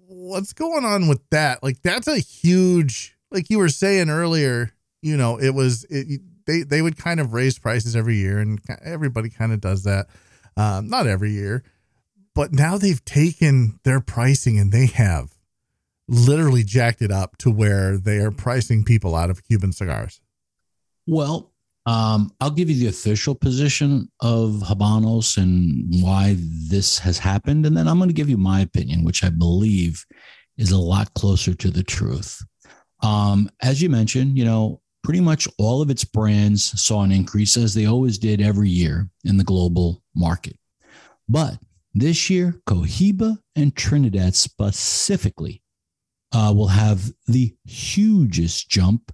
what's going on with that? Like, that's a huge, like you were saying earlier. You know, it was it, they they would kind of raise prices every year, and everybody kind of does that. Um, not every year, but now they've taken their pricing and they have literally jacked it up to where they are pricing people out of Cuban cigars. Well, um, I'll give you the official position of Habanos and why this has happened, and then I'm going to give you my opinion, which I believe is a lot closer to the truth. Um, as you mentioned, you know, pretty much all of its brands saw an increase as they always did every year in the global market. But this year, Cohiba and Trinidad specifically uh, will have the hugest jump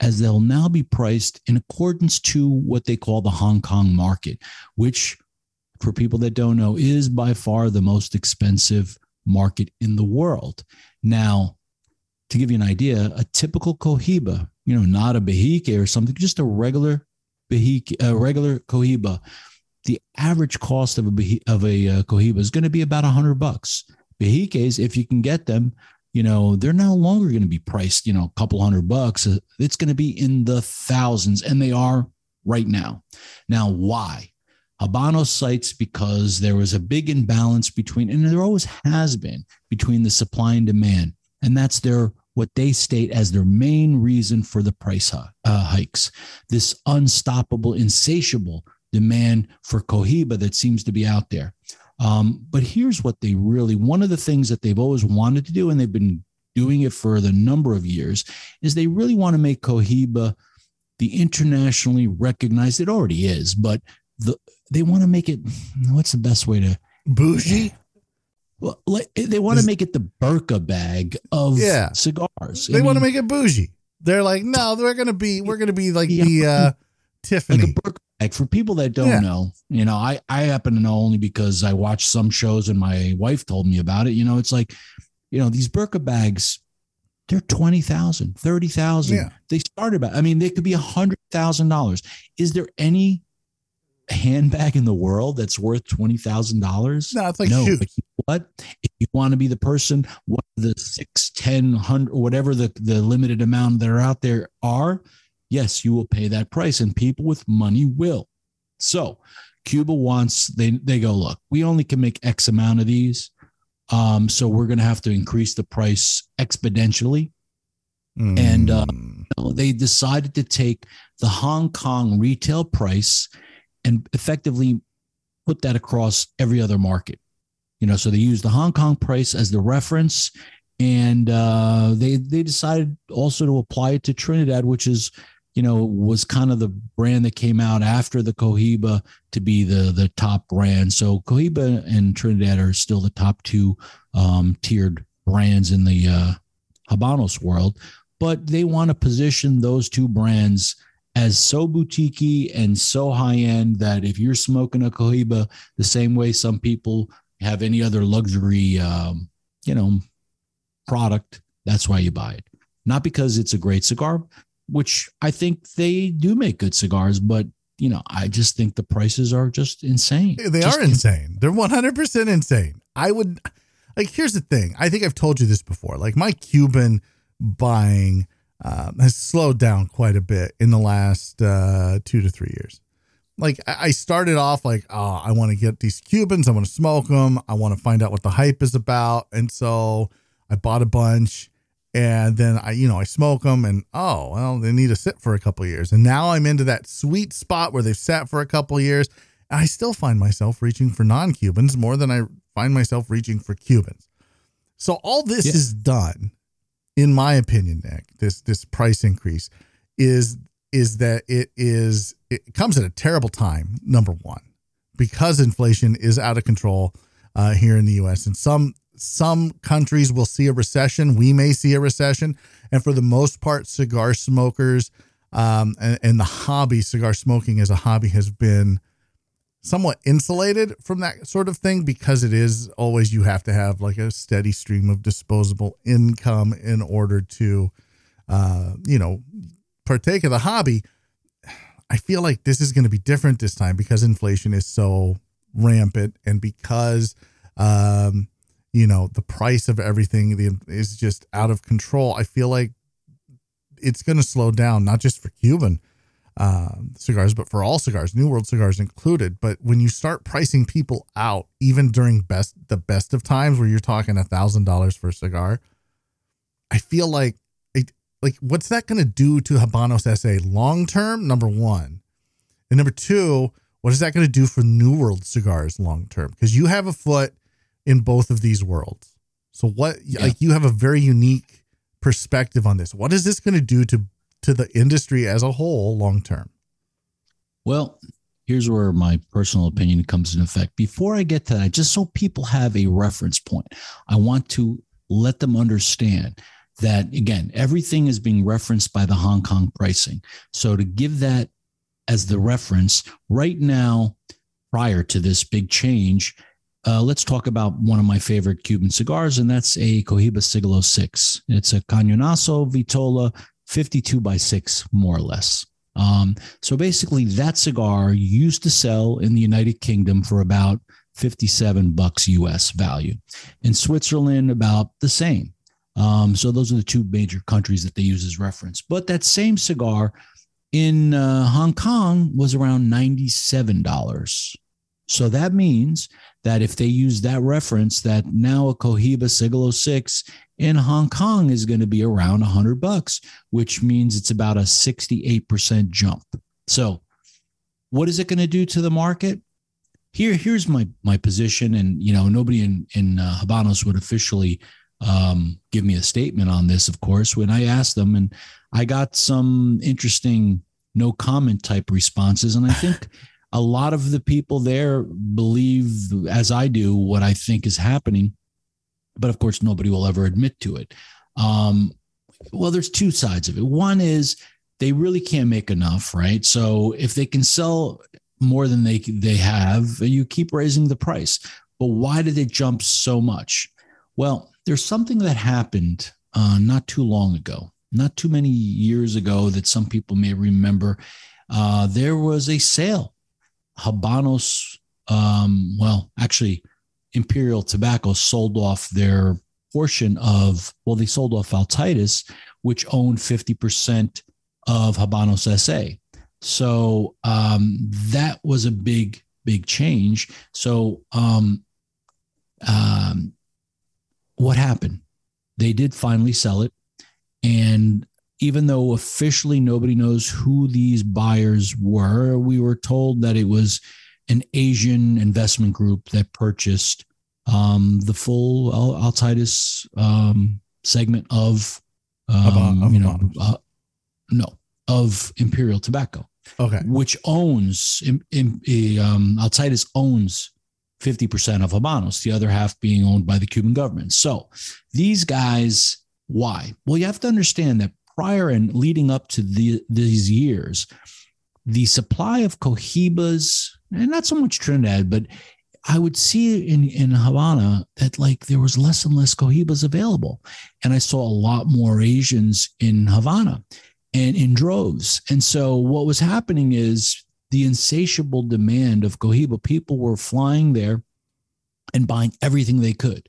as they'll now be priced in accordance to what they call the Hong Kong market, which, for people that don't know, is by far the most expensive market in the world. Now, to give you an idea, a typical Cohiba you know, not a Behike or something, just a regular Behike, a regular Cohiba. The average cost of a of a uh, Cohiba is going to be about a hundred bucks. Behikes, if you can get them, you know, they're no longer going to be priced, you know, a couple hundred bucks. Uh, it's going to be in the thousands, and they are right now. Now, why? Habano cites because there was a big imbalance between, and there always has been, between the supply and demand. And that's their what they state as their main reason for the price uh, hikes. This unstoppable, insatiable demand for Cohiba that seems to be out there. Um, but here's what they really one of the things that they've always wanted to do, and they've been doing it for the number of years, is they really want to make Cohiba the internationally recognized. It already is, but the they want to make it. What's the best way to bougie? Well, they want to make it the Birka bag of yeah. cigars. They want to make it bougie. They're like, no, they're gonna be, we're gonna be like yeah. the uh, Tiffany. Like a Birka bag. For people that don't yeah. know, you know, I I happen to know only because I watched some shows and my wife told me about it. You know, it's like, you know, these Birka bags, they're 20,000, 30,000. Yeah. They started about, I mean, they could be a hundred thousand dollars. Is there any handbag in the world that's worth twenty thousand dollars? No, it's like no, shoes. But if you want to be the person, what the six, ten, hundred, whatever the, the limited amount that are out there are, yes, you will pay that price and people with money will. So Cuba wants, they, they go, look, we only can make X amount of these. Um, so we're going to have to increase the price exponentially. Mm. And uh, hmm. they decided to take the Hong Kong retail price and effectively put that across every other market. You know, so they used the Hong Kong price as the reference, and uh, they they decided also to apply it to Trinidad, which is you know was kind of the brand that came out after the Cohiba to be the the top brand. So Cohiba and Trinidad are still the top two um, tiered brands in the uh, Habanos world, but they want to position those two brands as so boutique and so high end that if you're smoking a Cohiba the same way some people have any other luxury, um, you know, product, that's why you buy it. Not because it's a great cigar, which I think they do make good cigars, but you know, I just think the prices are just insane. They just are insane. They're 100% insane. I would like here's the thing. I think I've told you this before. Like my Cuban buying um, has slowed down quite a bit in the last uh, 2 to 3 years like I started off like, oh, I want to get these Cubans. I want to smoke them. I want to find out what the hype is about. And so I bought a bunch and then I, you know, I smoke them and oh, well, they need to sit for a couple years. And now I'm into that sweet spot where they've sat for a couple years. And I still find myself reaching for non-Cubans more than I find myself reaching for Cubans. So all this yeah. is done, in my opinion, Nick, this this price increase is is that it is it comes at a terrible time. Number one, because inflation is out of control uh, here in the U.S. and some some countries will see a recession. We may see a recession, and for the most part, cigar smokers um, and, and the hobby, cigar smoking as a hobby, has been somewhat insulated from that sort of thing because it is always you have to have like a steady stream of disposable income in order to uh, you know partake of the hobby, I feel like this is going to be different this time because inflation is so rampant and because um, you know the price of everything is just out of control. I feel like it's going to slow down, not just for Cuban uh, cigars, but for all cigars, New World cigars included. But when you start pricing people out, even during best the best of times, where you're talking a thousand dollars for a cigar, I feel like like what's that going to do to Habanos SA long term? Number one, and number two, what is that going to do for New World cigars long term? Because you have a foot in both of these worlds. So what yeah. like you have a very unique perspective on this. What is this going to do to to the industry as a whole long term? Well, here's where my personal opinion comes in effect. Before I get to that, just so people have a reference point, I want to let them understand that again, everything is being referenced by the Hong Kong pricing. So to give that as the reference right now, prior to this big change, uh, let's talk about one of my favorite Cuban cigars, and that's a Cohiba Siglo 6. It's a Cañonazo Vitola 52 by 6, more or less. Um, so basically, that cigar used to sell in the United Kingdom for about 57 bucks US value. In Switzerland, about the same. Um, so those are the two major countries that they use as reference. But that same cigar in uh, Hong Kong was around $97. So that means that if they use that reference, that now a Cohiba Siglo 6 in Hong Kong is going to be around 100 bucks, which means it's about a 68% jump. So what is it going to do to the market? Here, here's my my position, and you know nobody in in uh, Habanos would officially um, give me a statement on this, of course, when I asked them, and I got some interesting no comment type responses. And I think a lot of the people there believe, as I do, what I think is happening. But of course, nobody will ever admit to it. Um, well, there's two sides of it. One is they really can't make enough, right? So if they can sell more than they they have, you keep raising the price. But why did it jump so much? Well, there's something that happened uh, not too long ago, not too many years ago that some people may remember. Uh, there was a sale. Habanos, um, well, actually, Imperial Tobacco sold off their portion of, well, they sold off Altadis, which owned 50% of Habanos SA. So um, that was a big, big change. So um, um, what happened? They did finally sell it. And even though officially nobody knows who these buyers were, we were told that it was an Asian investment group that purchased um, the full Altadis um, segment of, um, of you know, uh, no, of Imperial Tobacco. Okay. Which owns, in, in, um, Altadis owns 50% of Habanos, the other half being owned by the Cuban government. So these guys, why? Well, you have to understand that prior and leading up to the, these years, the supply of cohibas, and not so much Trinidad, but I would see in, in Havana that like there was less and less cohibas available. And I saw a lot more Asians in Havana and in droves. And so what was happening is the insatiable demand of Cohiba. People were flying there and buying everything they could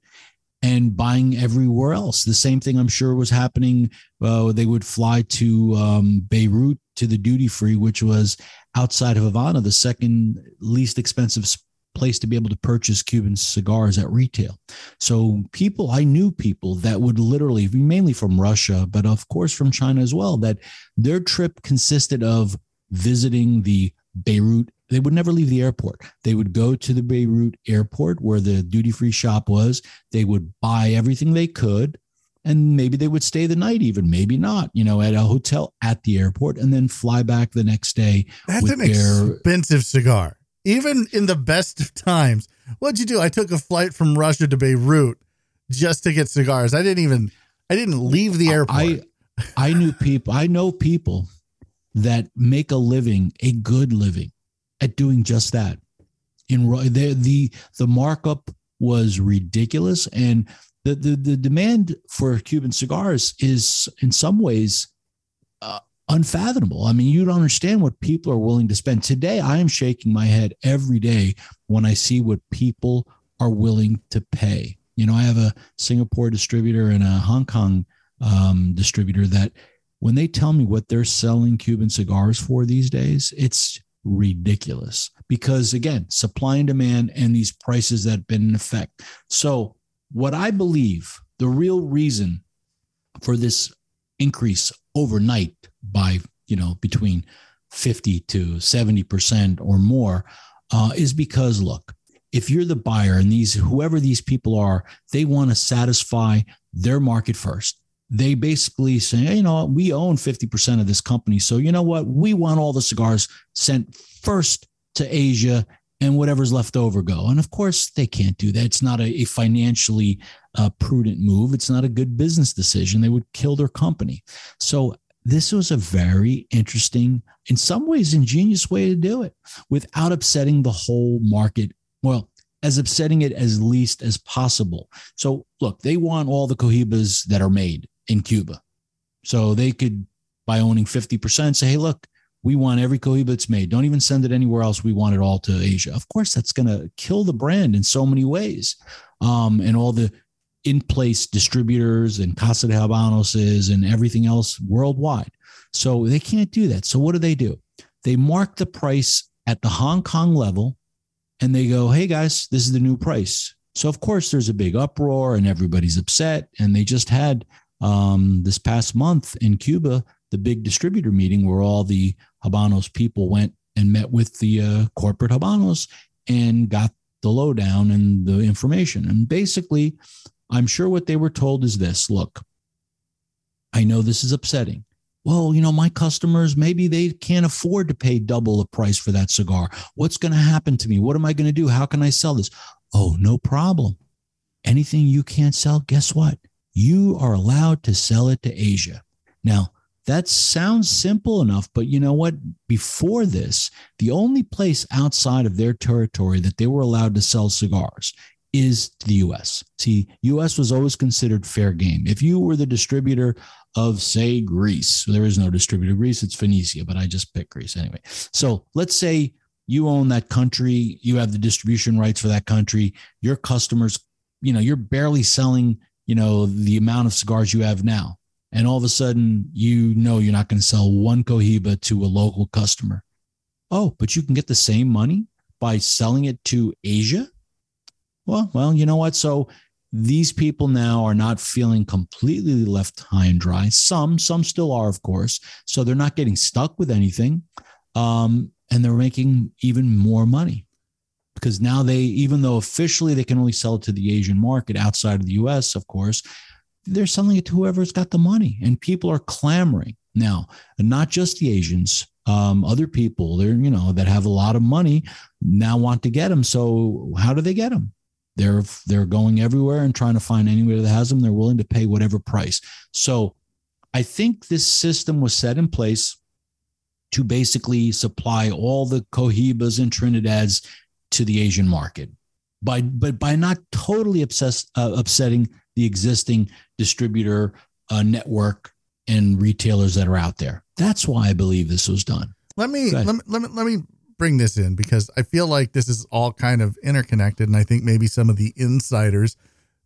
and buying everywhere else. The same thing I'm sure was happening. Uh, they would fly to um, Beirut to the duty free, which was outside of Havana, the second least expensive place to be able to purchase Cuban cigars at retail. So people, I knew people that would literally, mainly from Russia, but of course from China as well, that their trip consisted of visiting the Beirut. They would never leave the airport. They would go to the Beirut airport where the duty free shop was. They would buy everything they could. And maybe they would stay the night, even maybe not, you know, at a hotel at the airport and then fly back the next day. That's an their, expensive cigar. Even in the best of times. What'd you do? I took a flight from Russia to Beirut just to get cigars. I didn't even I didn't leave the airport. I I knew people I know people that make a living, a good living, at doing just that. In the the the markup was ridiculous, and the the, the demand for Cuban cigars is in some ways uh, unfathomable. I mean, you don't understand what people are willing to spend. Today, I am shaking my head every day when I see what people are willing to pay. You know, I have a Singapore distributor and a Hong Kong um, distributor that when they tell me what they're selling Cuban cigars for these days, it's ridiculous because again, supply and demand and these prices that have been in effect. So, what I believe the real reason for this increase overnight by, you know, between 50 to 70% or more uh, is because look, if you're the buyer and these whoever these people are, they want to satisfy their market first they basically say, hey, you know, we own 50% of this company. So, you know what? We want all the cigars sent first to Asia and whatever's left over go. And of course, they can't do that. It's not a, a financially uh, prudent move. It's not a good business decision. They would kill their company. So, this was a very interesting, in some ways, ingenious way to do it without upsetting the whole market. Well, as upsetting it as least as possible. So, look, they want all the cohibas that are made in Cuba. So they could, by owning 50%, say, hey, look, we want every cohiba that's made. Don't even send it anywhere else. We want it all to Asia. Of course, that's going to kill the brand in so many ways. Um, and all the in place distributors and Casa de Habanos and everything else worldwide. So they can't do that. So what do they do? They mark the price at the Hong Kong level and they go, hey guys, this is the new price. So, of course, there's a big uproar and everybody's upset. And they just had um, this past month in Cuba, the big distributor meeting where all the Habanos people went and met with the uh, corporate Habanos and got the lowdown and the information. And basically, I'm sure what they were told is this look, I know this is upsetting. Well, you know, my customers, maybe they can't afford to pay double the price for that cigar. What's going to happen to me? What am I going to do? How can I sell this? Oh, no problem. Anything you can't sell, guess what? you are allowed to sell it to Asia. Now, that sounds simple enough, but you know what? Before this, the only place outside of their territory that they were allowed to sell cigars is the US. See, US was always considered fair game. If you were the distributor of say Greece, there is no distributor of Greece, it's Phoenicia, but I just picked Greece anyway. So, let's say you own that country, you have the distribution rights for that country. Your customers, you know, you're barely selling, you know, the amount of cigars you have now. And all of a sudden, you know, you're not going to sell one Cohiba to a local customer. Oh, but you can get the same money by selling it to Asia. Well, well, you know what? So these people now are not feeling completely left high and dry. Some, some still are, of course. So they're not getting stuck with anything. Um, and they're making even more money because now they, even though officially they can only sell it to the Asian market outside of the US, of course, they're selling it to whoever's got the money and people are clamoring now, not just the Asians. Um, other people, they're you know that have a lot of money now want to get them. So how do they get them? They're they're going everywhere and trying to find anywhere that has them. They're willing to pay whatever price. So I think this system was set in place to basically supply all the Cohibas and Trinidads to the Asian market by but by not totally obsessed, uh, upsetting the existing distributor uh, network and retailers that are out there. That's why I believe this was done. Let me let me let me let me bring this in because I feel like this is all kind of interconnected, and I think maybe some of the insiders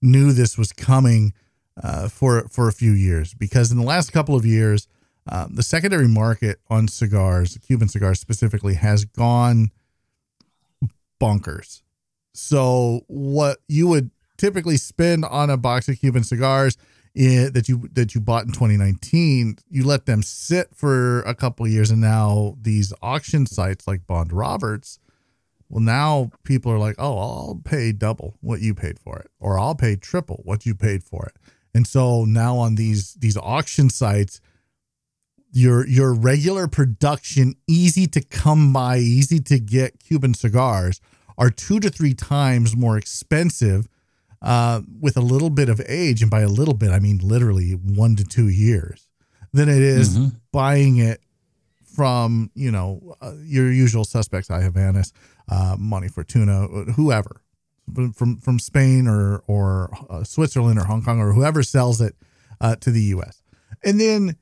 knew this was coming uh, for for a few years because in the last couple of years um, the secondary market on cigars, Cuban cigars specifically, has gone bonkers. So, what you would typically spend on a box of Cuban cigars in, that you that you bought in 2019, you let them sit for a couple of years, and now these auction sites like Bond Roberts, well, now people are like, oh, I'll pay double what you paid for it, or I'll pay triple what you paid for it, and so now on these these auction sites your your regular production, easy to come by, easy to get Cuban cigars are two to three times more expensive uh, with a little bit of age, and by a little bit I mean literally one to two years, than it is mm-hmm. buying it from you know uh, your usual suspects, I Havana's, uh, Monte Fortuna, whoever from from Spain or or uh, Switzerland or Hong Kong or whoever sells it uh, to the U.S. And then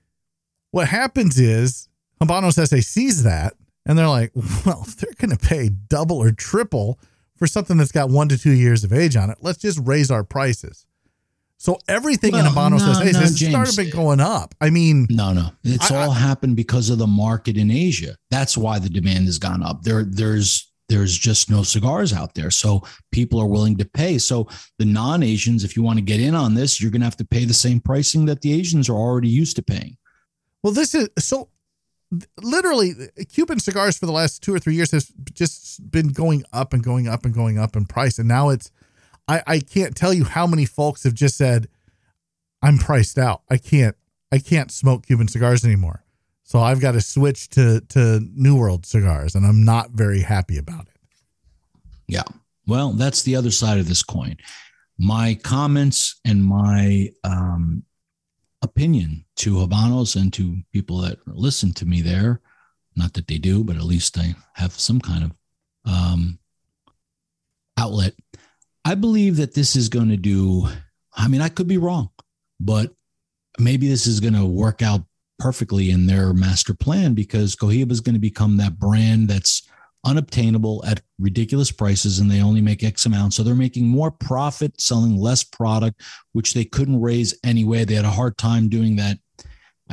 what happens is Habanos SA sees that and they're like, well, they're going to pay double or triple for something that's got one to two years of age on it. Let's just raise our prices. So everything well, in Habanos no, SA no, has James, started going up. I mean, no, no, it's I, all I, happened because of the market in Asia. That's why the demand has gone up. There, there's there's just no cigars out there. So people are willing to pay. So the non Asians, if you want to get in on this, you're going to have to pay the same pricing that the Asians are already used to paying. Well, this is so literally Cuban cigars for the last two or three years has just been going up and going up and going up in price. And now it's, I, I can't tell you how many folks have just said, I'm priced out. I can't, I can't smoke Cuban cigars anymore. So I've got to switch to, to New World cigars and I'm not very happy about it. Yeah. Well, that's the other side of this coin. My comments and my um, opinion to Habanos and to people that listen to me there. Not that they do, but at least I have some kind of um, outlet. I believe that this is going to do, I mean, I could be wrong, but maybe this is going to work out perfectly in their master plan because Cohiba is going to become that brand that's unobtainable at ridiculous prices and they only make X amount. So they're making more profit selling less product, which they couldn't raise anyway. They had a hard time doing that.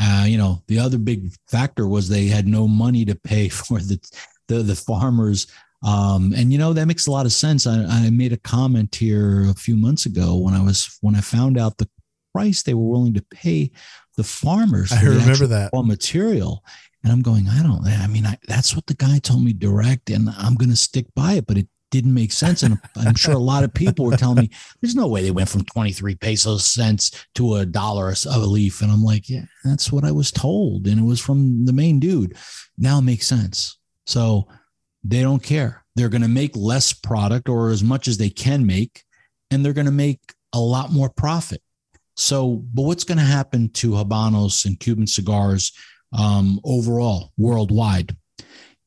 Uh, you know, the other big factor was they had no money to pay for the the, the farmers. Um, and you know that makes a lot of sense. I, I made a comment here a few months ago when I was when I found out the price they were willing to pay the farmers. I remember that raw material, and I'm going, I don't, I mean, I, that's what the guy told me direct, and I'm going to stick by it, but it didn't make sense. And I'm sure a lot of people were telling me, there's no way they went from 23 pesos cents to a dollar of a leaf. And I'm like, yeah, that's what I was told. And it was from the main dude. Now it makes sense. So they don't care. They're going to make less product or as much as they can make, and they're going to make a lot more profit. So, but what's going to happen to Habanos and Cuban cigars um, overall worldwide,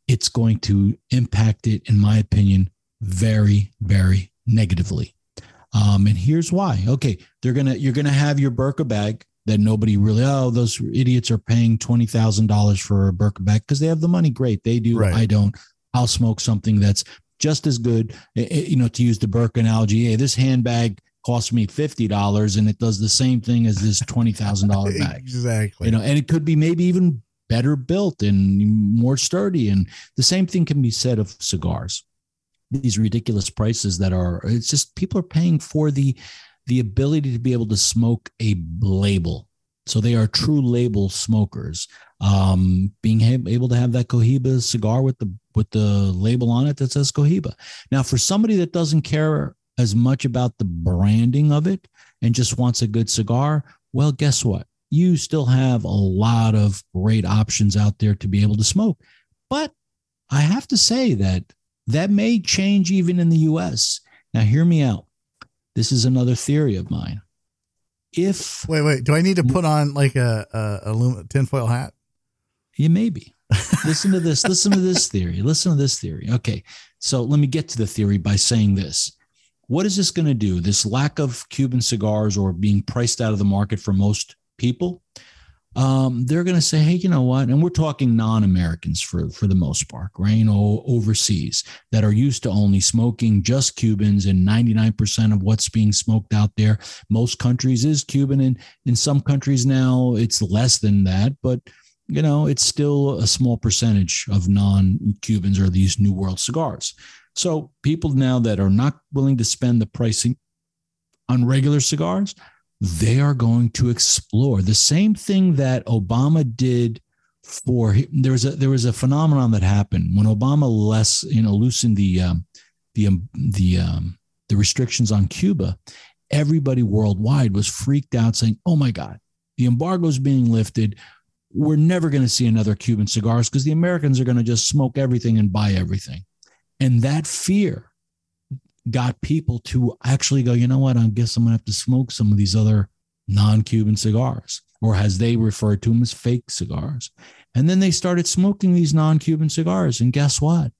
it's going to impact it, in my opinion, very, very negatively. Um, and here's why. Okay, they're gonna you're gonna have your Birka bag that nobody really oh those idiots are paying twenty thousand dollars for a Birka bag because they have the money. Great, they do. Right. I don't. I'll smoke something that's just as good. You know, to use the Burke analogy, hey, this handbag cost me fifty dollars and it does the same thing as this twenty thousand dollar bag. exactly. You know, and it could be maybe even better built and more sturdy. And the same thing can be said of cigars. These ridiculous prices that are it's just people are paying for the the ability to be able to smoke a label. So they are true label smokers. Um, being able to have that Cohiba cigar with the with the label on it that says Cohiba. Now, for somebody that doesn't care as much about the branding of it and just wants a good cigar, well, guess what? You still have a lot of great options out there to be able to smoke. But I have to say that that may change even in the US. Now, hear me out. This is another theory of mine. If wait, wait, do I need to put on like a, a, a tinfoil hat? Yeah, maybe. listen to this. Listen to this theory. Listen to this theory. Okay. So let me get to the theory by saying this. What is this going to do? This lack of Cuban cigars or being priced out of the market for most people, um, they're going to say, hey, you know what? And we're talking non-Americans for for the most part, right? You know, overseas that are used to only smoking just Cubans, and 99% of what's being smoked out there, most countries is Cuban, and in some countries now it's less than that, but you know, it's still a small percentage of non-Cubans are these New World cigars. So people now that are not willing to spend the pricing on regular cigars, they are going to explore the same thing that Obama did for there was a there was a phenomenon that happened when Obama less you know loosened the um, the um, the um, the restrictions on Cuba. Everybody worldwide was freaked out, saying, "Oh my God, the embargo is being lifted. We're never going to see another Cuban cigars because the Americans are going to just smoke everything and buy everything." And that fear got people to actually go, you know what? I guess I'm going to have to smoke some of these other non Cuban cigars, or as they refer to them as fake cigars. And then they started smoking these non Cuban cigars. And guess what?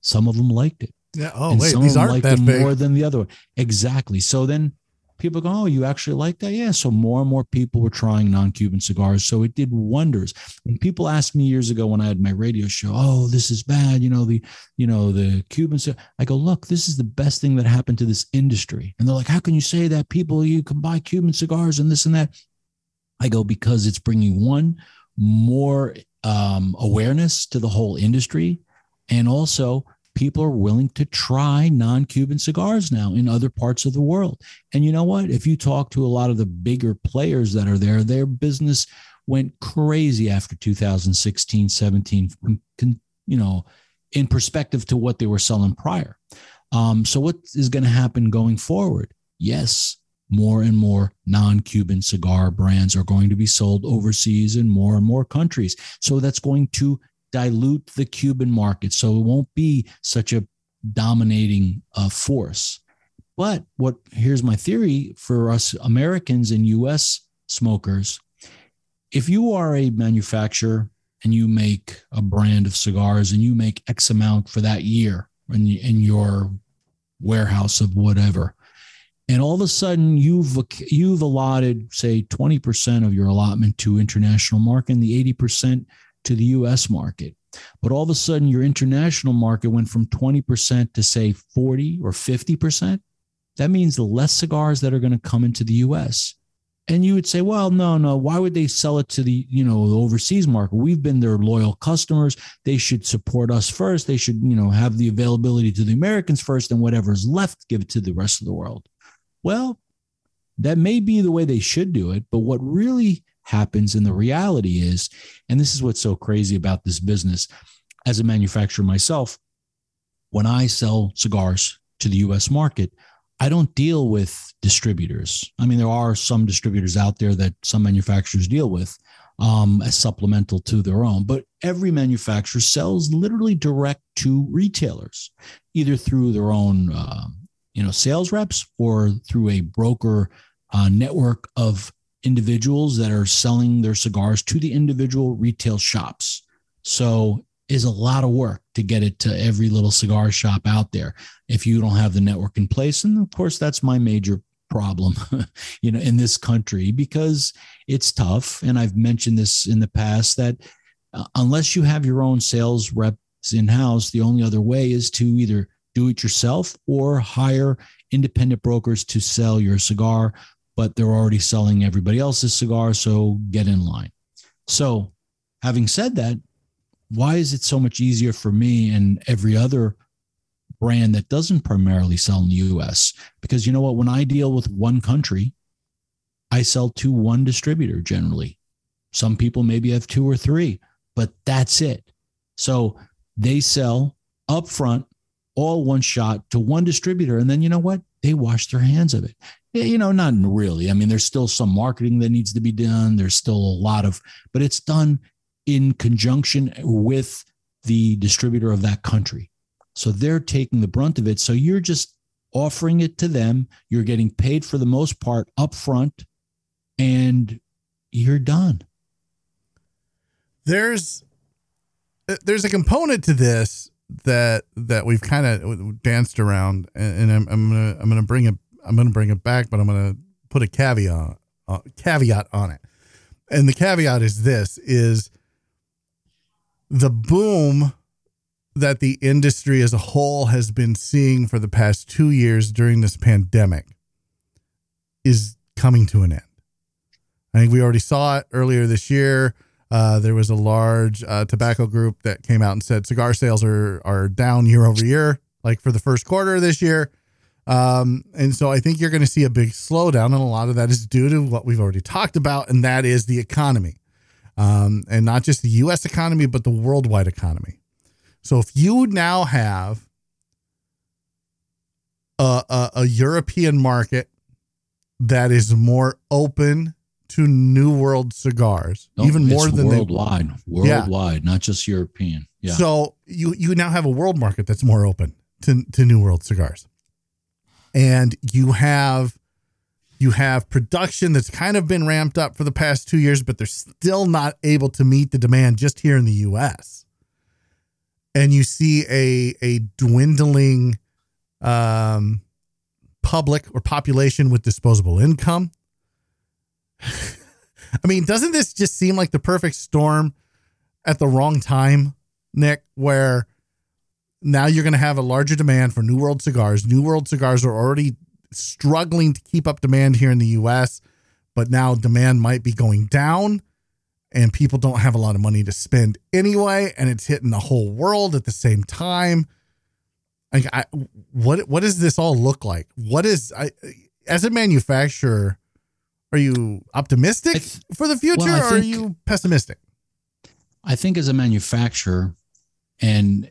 Some of them liked it. Yeah. Oh, and wait, these aren't that big. more than the other one. Exactly. So then people go, Oh, you actually like that? Yeah. So more and more people were trying non Cuban cigars. So it did wonders. When people asked me years ago when I had my radio show, Oh, this is bad, you know, the, you know, the Cuban, I go, Look, this is the best thing that happened to this industry. And they're like, How can you say that? People, you can buy Cuban cigars and this and that. I go, Because it's bringing one more um, awareness to the whole industry. And also, people are willing to try non Cuban cigars now in other parts of the world. And you know what? If you talk to a lot of the bigger players that are there, their business went crazy after 2016, 17, you know, in perspective to what they were selling prior. Um, so, what is going to happen going forward? Yes, more and more non Cuban cigar brands are going to be sold overseas in more and more countries. So, that's going to dilute the Cuban market so it won't be such a dominating uh, force. But what here's my theory for us Americans and US smokers if you are a manufacturer and you make a brand of cigars and you make X amount for that year in, in your warehouse of whatever, and all of a sudden you've you've allotted say 20% of your allotment to international market and the 80% to the US market. But all of a sudden, your international market went from 20% to say 40 or 50%. That means the less cigars that are going to come into the US. And you would say, well, no, no, why would they sell it to the, you know, the overseas market? We've been their loyal customers. They should support us first. They should, you know, have the availability to the Americans first and whatever's left, give it to the rest of the world. Well, that may be the way they should do it. But what really happens. And the reality is, and this is what's so crazy about this business as a manufacturer myself, when I sell cigars to the US market, I don't deal with distributors. I mean, there are some distributors out there that some manufacturers deal with um, as supplemental to their own, but every manufacturer sells literally direct to retailers, either through their own, uh, you know, sales reps or through a broker uh, network of individuals that are selling their cigars to the individual retail shops. So is a lot of work to get it to every little cigar shop out there if you don't have the network in place. And of course, that's my major problem, you know, in this country because it's tough. And I've mentioned this in the past that uh, unless you have your own sales reps in house, the only other way is to either do it yourself or hire independent brokers to sell your cigar, but they're already selling everybody else's cigar. So get in line. So, having said that, why is it so much easier for me and every other brand that doesn't primarily sell in the US? Because you know what? When I deal with one country, I sell to one distributor generally. Some people maybe have two or three, but that's it. So they sell upfront all one shot to one distributor. And then you know what? They wash their hands of it. Eh, you know, not really. I mean, there's still some marketing that needs to be done. There's still a lot of, but it's done in conjunction with the distributor of that country. So they're taking the brunt of it. So you're just offering it to them. You're getting paid for the most part upfront and you're done. There's eh, there's a component to this that that we've kind of danced around, and, and I'm, I'm, gonna I'm gonna bring it I'm gonna bring it back, but I'm gonna put a caveat uh, caveat on it, and the caveat is this: is the boom that the industry as a whole has been seeing for the past two years during this pandemic is coming to an end. I think we already saw it earlier this year uh, there was a large uh, tobacco group that came out and said cigar sales are are down year over year, like for the first quarter of this year. Um, and so I think you're going to see a big slowdown, and a lot of that is due to what we've already talked about, and that is the economy, um, and not just the U.S. economy, but the worldwide economy. So if you now have a, a, a European market that is more open to New World cigars, no, even more than worldwide, they, worldwide, yeah. not just European. Yeah. So you you now have a world market that's more open to to New World cigars, and you have you have production that's kind of been ramped up for the past two years, but they're still not able to meet the demand just here in the U.S. And you see a a dwindling um, public or population with disposable income I mean, doesn't this just seem like the perfect storm at the wrong time, Nick, where now you're going to have a larger demand for New World cigars. New World cigars are already struggling to keep up demand here in the US, but now demand might be going down and people don't have a lot of money to spend anyway and it's hitting the whole world at the same time. Like I, what what does this all look like? What is I as a manufacturer are you optimistic for the future well, or are you pessimistic? I think as a manufacturer, and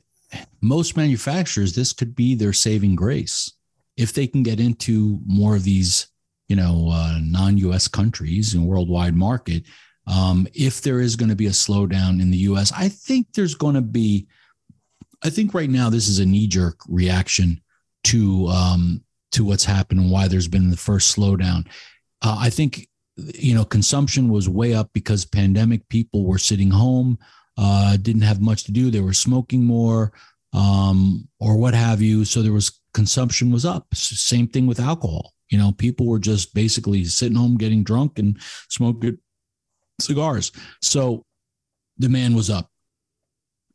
most manufacturers, this could be their saving grace. If they can get into more of these, you know, uh, non-U.S. countries and worldwide market, um, if there is going to be a slowdown in the U.S., I think there's going to be. I think right now this is a knee-jerk reaction to um, to what's happened and why there's been the first slowdown. Uh, I think you know consumption was way up because pandemic people were sitting home, uh, didn't have much to do. They were smoking more um, or what have you. So there was consumption was up. Same thing with alcohol. You know, people were just basically sitting home getting drunk and smoking cigars. So demand was up.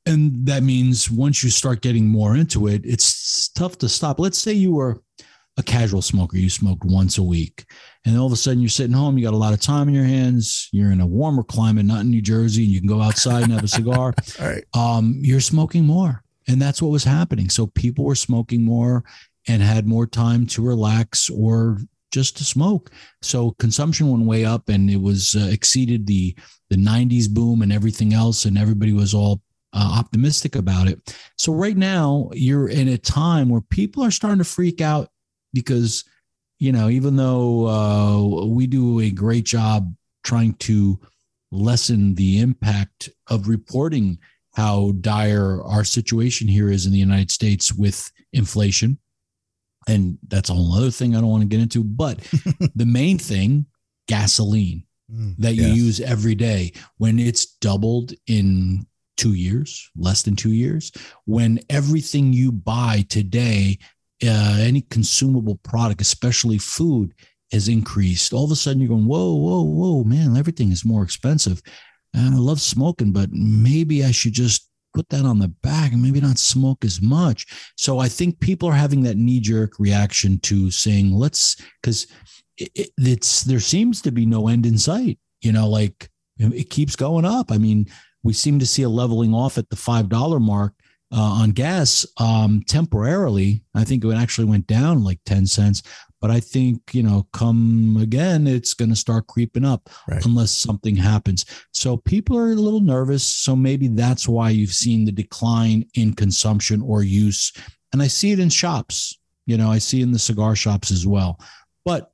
And that means once you start getting more into it, it's tough to stop. Let's say you were a casual smoker, you smoked once a week, and all of a sudden you're sitting home, you got a lot of time in your hands, you're in a warmer climate, not in New Jersey, and you can go outside and have a cigar. right. Um, you're smoking more. And that's what was happening. So people were smoking more and had more time to relax or just to smoke. So consumption went way up and it was uh, exceeded the the 90s boom and everything else and everybody was all uh, optimistic about it. So right now you're in a time where people are starting to freak out because you know even though uh, we do a great job trying to lessen the impact of reporting how dire our situation here is in the United States with inflation. And that's a whole other thing I don't want to get into. But the main thing, gasoline mm, that you yes. use every day, when it's doubled in two years, less than two years, when everything you buy today uh, any consumable product, especially food, has increased. All of a sudden, you're going, whoa, whoa, whoa, man, everything is more expensive. And I love smoking, but maybe I should just put that on the back and maybe not smoke as much. So I think people are having that knee jerk reaction to saying, let's, because it, it's, there seems to be no end in sight, you know, like it keeps going up. I mean, we seem to see a leveling off at the $5 mark uh, on gas um, temporarily. I think it actually went down like 10 cents. But I think, you know, come again, it's going to start creeping up right. unless something happens. So people are a little nervous. So maybe that's why you've seen the decline in consumption or use. And I see it in shops. You know, I see in the cigar shops as well. But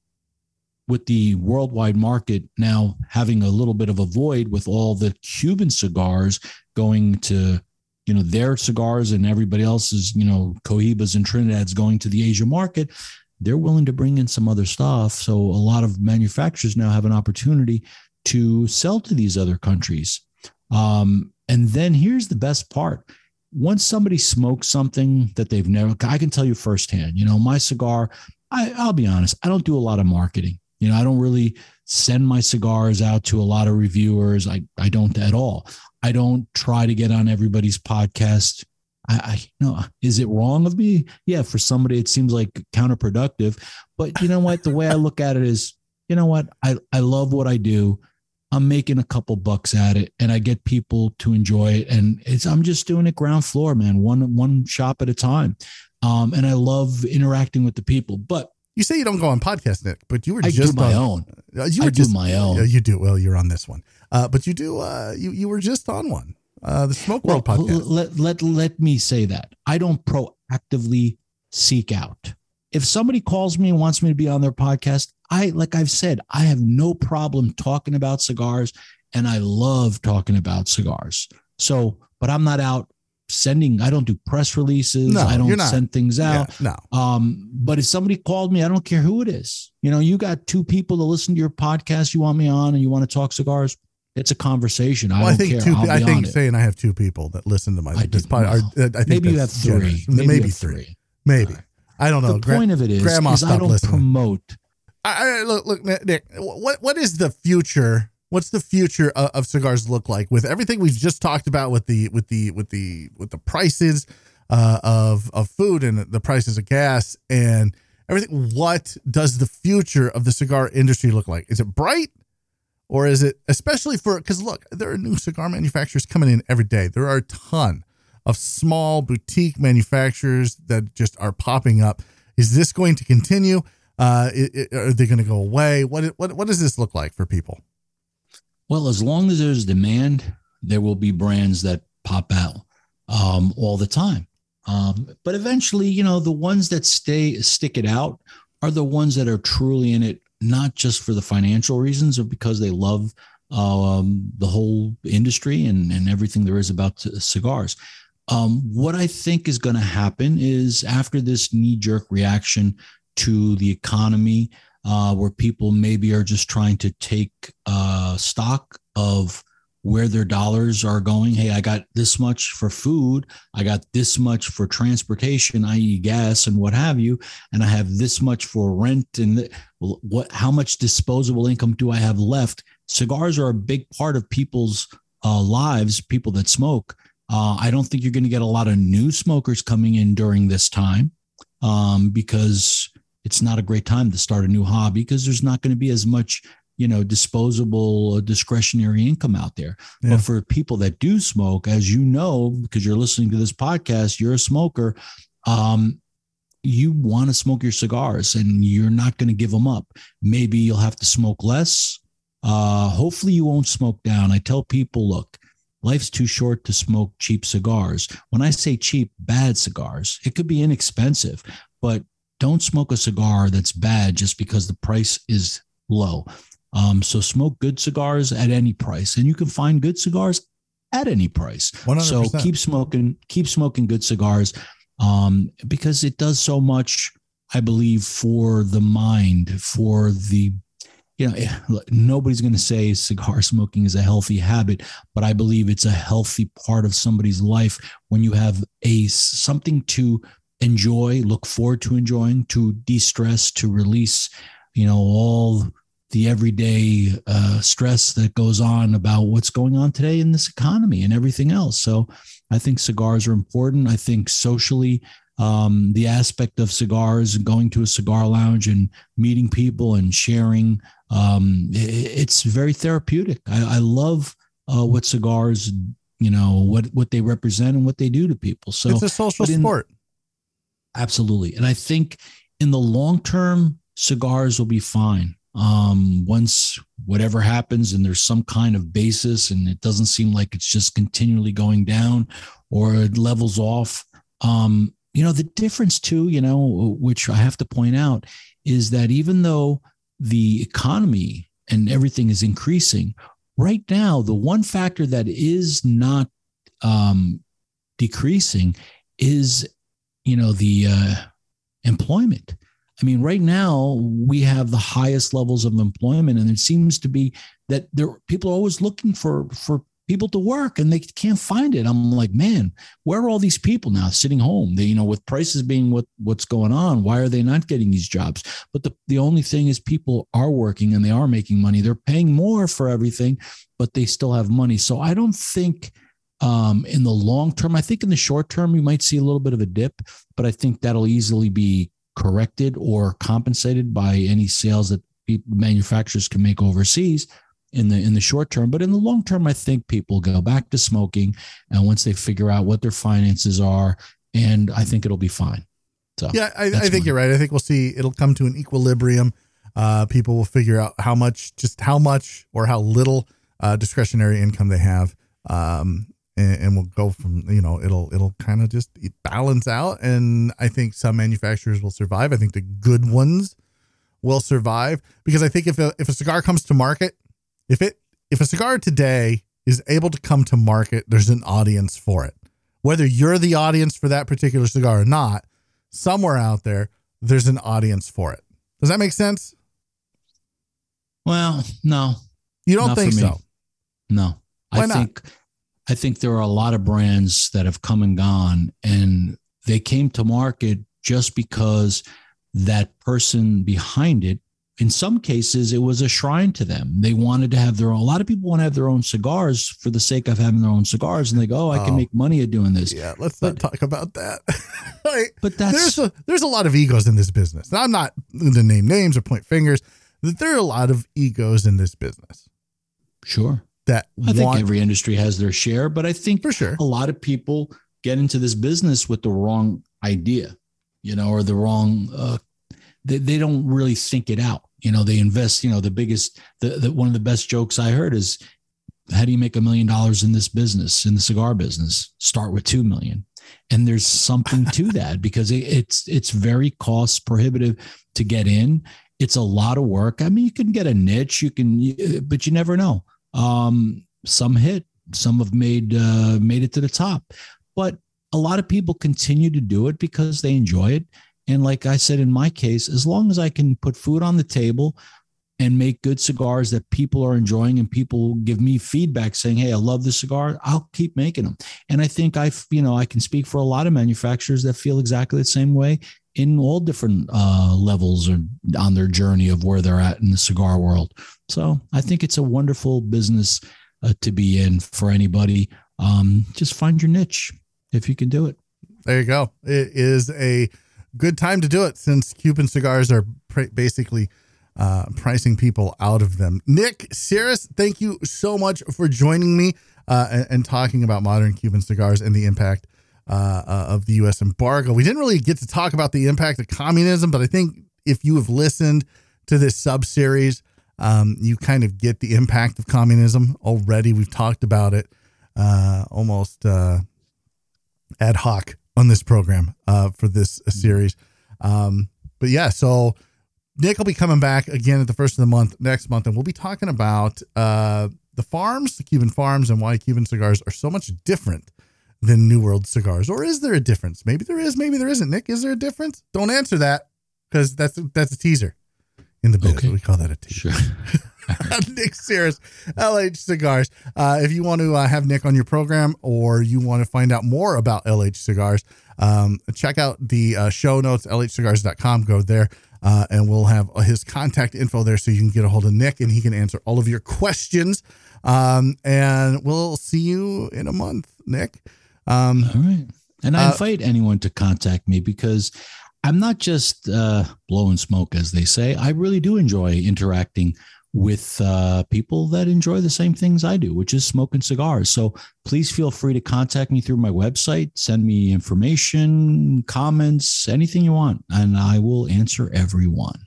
with the worldwide market now having a little bit of a void with all the Cuban cigars going to you know their cigars and everybody else's you know cohibas and trinidad's going to the asia market they're willing to bring in some other stuff. So a lot of manufacturers now have an opportunity to sell to these other countries. Um, and then here's the best part. Once somebody smokes something that they've never i can tell you firsthand you know my cigar I, i'll be honest i don't do a lot of marketing. You know i don't really send my cigars out to a lot of reviewers. I, I don't at all I don't try to get on everybody's podcast. I, I you know, is it wrong of me? Yeah, for somebody it seems like counterproductive. But you know what? The way I look at it is, you know what? I, I love what I do. I'm making a couple bucks at it and I get people to enjoy it. And it's I'm just doing it ground floor, man, one one shop at a time. Um, and I love interacting with the people. But you say you don't go on podcast, Nick, but you were I just do my on, own. Uh, you were I just, do my own. You do. Well, you're on this one. Uh, but you do. Uh, you you were just on one. Uh, the Smoke World well, podcast. Let let let me say that I don't proactively seek out. If somebody calls me and wants me to be on their podcast, I like I've said, I have no problem talking about cigars, and I love talking about cigars. So, but I'm not out sending i don't do press releases no, i don't send things out yeah, no um but if somebody called me i don't care who it is you know you got two people to listen to your podcast you want me on and you want to talk cigars it's a conversation. Well, I, I think care. two. i think saying I have two people that listen to my. I, this pod, are, I think maybe you have three. Maybe, maybe three. three. Maybe. Right. I don't know. The Gra- point of it is, Grandma is I don't listening. promote. I, I, look, look, Nick. What what is the future? What's the future of, of, cigars look like with everything we've just talked about with the with the with the with the prices uh, of of food and the prices of gas and everything? What does the future of the cigar industry look like? Is it bright? Or is it especially for because look, there are new cigar manufacturers coming in every day. There are a ton of small boutique manufacturers that just are popping up. Is this going to continue? Uh, it, it, are they going to go away? What, what what does this look like for people? Well, as long as there's demand, there will be brands that pop out um, all the time. Um, but eventually, you know, the ones that stay stick it out are the ones that are truly in it not just for the financial reasons or because they love um, the whole industry and, and everything there is about cigars. Um, what I think is going to happen is after this knee jerk reaction to the economy, uh, where people maybe are just trying to take uh, stock of where their dollars are going. Hey, I got this much for food. I got this much for transportation, i.e., gas and what have you, and I have this much for rent. And what? How much disposable income do I have left? Cigars are a big part of people's uh, lives. People that smoke. Uh, I don't think you're going to get a lot of new smokers coming in during this time um, because it's not a great time to start a new hobby because there's not going to be as much you know disposable uh, discretionary income out there. Yeah. but for people that do smoke as you know because you're listening to this podcast you're a smoker um, you want to smoke your cigars and you're not going to give them up. Maybe you'll have to smoke less. Uh, hopefully you won't smoke down. I tell people look life's too short to smoke cheap cigars. When i say cheap bad cigars it could be inexpensive but don't smoke a cigar that's bad just because the price is low um, so smoke good cigars at any price, and you can find good cigars at any price. 100%. So keep smoking, keep smoking good cigars, um, because it does so much. I believe for the mind, for the you know, eh, nobody's going to say cigar smoking is a healthy habit, but I believe it's a healthy part of somebody's life when you have a something to enjoy, look forward to enjoying, to de-stress, to release, you know, all the everyday uh, stress that goes on about what's going on today in this economy and everything else. So I think cigars are important. I think socially, um, the aspect of cigars and going to a cigar lounge and meeting people and sharing, um, it, it's very therapeutic. I, I love uh, what cigars, you know, what what they represent and what they do to people. So it's a social in, sport. Absolutely, and I think in the long term, cigars will be fine. Um, once whatever happens and there's some kind of basis and it doesn't seem like it's just continually going down or it levels off um, you know the difference too you know which i have to point out is that even though the economy and everything is increasing right now the one factor that is not um, decreasing is you know the uh, employment I mean, right now we have the highest levels of employment, and it seems to be that there people are always looking for for people to work and they can't find it. I'm like, man, where are all these people now sitting home? They, you know, with prices being what what's going on, why are they not getting these jobs? But the, the only thing is people are working and they are making money. They're paying more for everything, but they still have money. So I don't think um, in the long term, I think in the short term, you might see a little bit of a dip, but I think that'll easily be corrected or compensated by any sales that manufacturers can make overseas in the in the short term. But in the long term i think people go back to smoking and once they figure out what their finances are and i think it'll be fine. So yeah i, I think you're right. I think we'll see it'll come to an equilibrium. Uh, people will figure out how much just how much or how little uh, discretionary income they have. Um, and, and we'll go from you know it'll it'll kind of just balance out and i think some manufacturers will survive. I think the good ones will survive because i think if a, if a cigar comes to market if it if a cigar today is able to come to market there's an audience for it. Whether you're the audience for that particular cigar or not somewhere out there there's an audience for it. Does that make sense? Well no. You don't think so? No. Why I not? think I think there are a lot of brands that have come and gone, and they came to market just because that person behind it, in some cases, it was a shrine to them. They wanted to have their own. A lot of people want to have their own cigars for the sake of having their own cigars, and they go, oh, "I can oh, make money at doing this." Yeah, let's but, not talk about that. like, but that's there's a there's a lot of egos in this business. I'm not going to name names or point fingers. There are a lot of egos in this business. Sure that I think every industry has their share, but I think for sure a lot of people get into this business with the wrong idea, you know, or the wrong. Uh, they they don't really think it out. You know, they invest. You know, the biggest, the, the one of the best jokes I heard is, "How do you make a million dollars in this business, in the cigar business? Start with two million. And there's something to that because it, it's it's very cost prohibitive to get in. It's a lot of work. I mean, you can get a niche, you can, but you never know um, some hit, some have made uh, made it to the top, but a lot of people continue to do it because they enjoy it. And like I said, in my case, as long as I can put food on the table and make good cigars that people are enjoying and people give me feedback saying, Hey, I love this cigar, I'll keep making them. And I think I, you know, I can speak for a lot of manufacturers that feel exactly the same way in all different uh, levels or on their journey of where they're at in the cigar world. So I think it's a wonderful business uh, to be in for anybody. Um, just find your niche if you can do it. There you go. It is a good time to do it since Cuban cigars are pr- basically uh, pricing people out of them. Nick Siris, thank you so much for joining me uh, and, and, talking about modern Cuban cigars and the impact uh, uh of the U.S. embargo. We didn't really get to talk about the impact of communism, but I think if you have listened to this sub series, um, you kind of get the impact of communism already. We've talked about it uh, almost uh, ad hoc on this program uh, for this series. Um, but yeah, so Nick will be coming back again at the first of the month next month, and we'll be talking about uh, the farms, the Cuban farms, and why Cuban cigars are so much different than New World cigars. Or is there a difference? Maybe there is, maybe there isn't. Nick, is there a difference? Don't answer that because that's that's a teaser in the biz. Okay. We call that a teaser. Sure. Nick Sears, LH Cigars. Uh, if you want to uh, have Nick on your program or you want to find out more about LH Cigars, um, check out the uh, show notes, lhcigars.com. Go there. Uh, and we'll have his contact info there so you can get a hold of Nick and he can answer all of your questions. Um, and we'll see you in a month, Nick. Um, All right. And I Uh, invite anyone to contact me because I'm not just uh, blowing smoke, as they say. I really do enjoy interacting with uh, people that enjoy the same things I do, which is smoking cigars. So please feel free to contact me through my website, send me information, comments, anything you want, and I will answer everyone.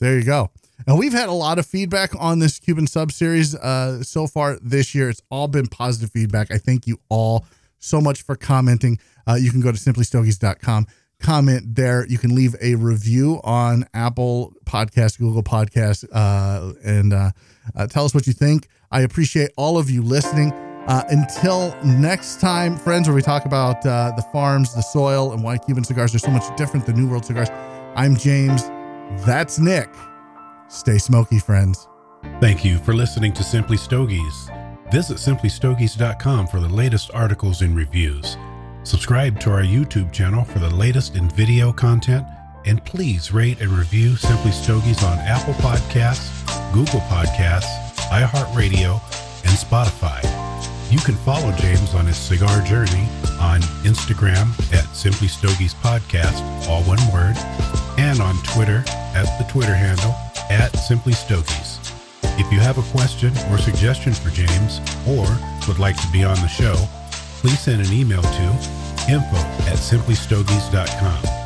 There you go. And we've had a lot of feedback on this Cuban sub series uh, so far this year. It's all been positive feedback. I thank you all so much for commenting. Uh, you can go to simplystogies.com, comment there. You can leave a review on Apple Podcast, Google Podcast, uh, and uh, uh, tell us what you think. I appreciate all of you listening. Uh, until next time, friends, where we talk about uh, the farms, the soil, and why Cuban cigars are so much different than New World cigars. I'm James. That's Nick. Stay smoky, friends. Thank you for listening to Simply Stogies. Visit simplystogies.com for the latest articles and reviews. Subscribe to our YouTube channel for the latest in video content, and please rate and review Simply Stogies on Apple Podcasts, Google Podcasts, iHeartRadio, and Spotify. You can follow James on his cigar journey on Instagram at Simply Stogies Podcast, all one word, and on Twitter at the Twitter handle at Simply Stogies. If you have a question or suggestion for James or would like to be on the show, please send an email to info at simplystogies.com.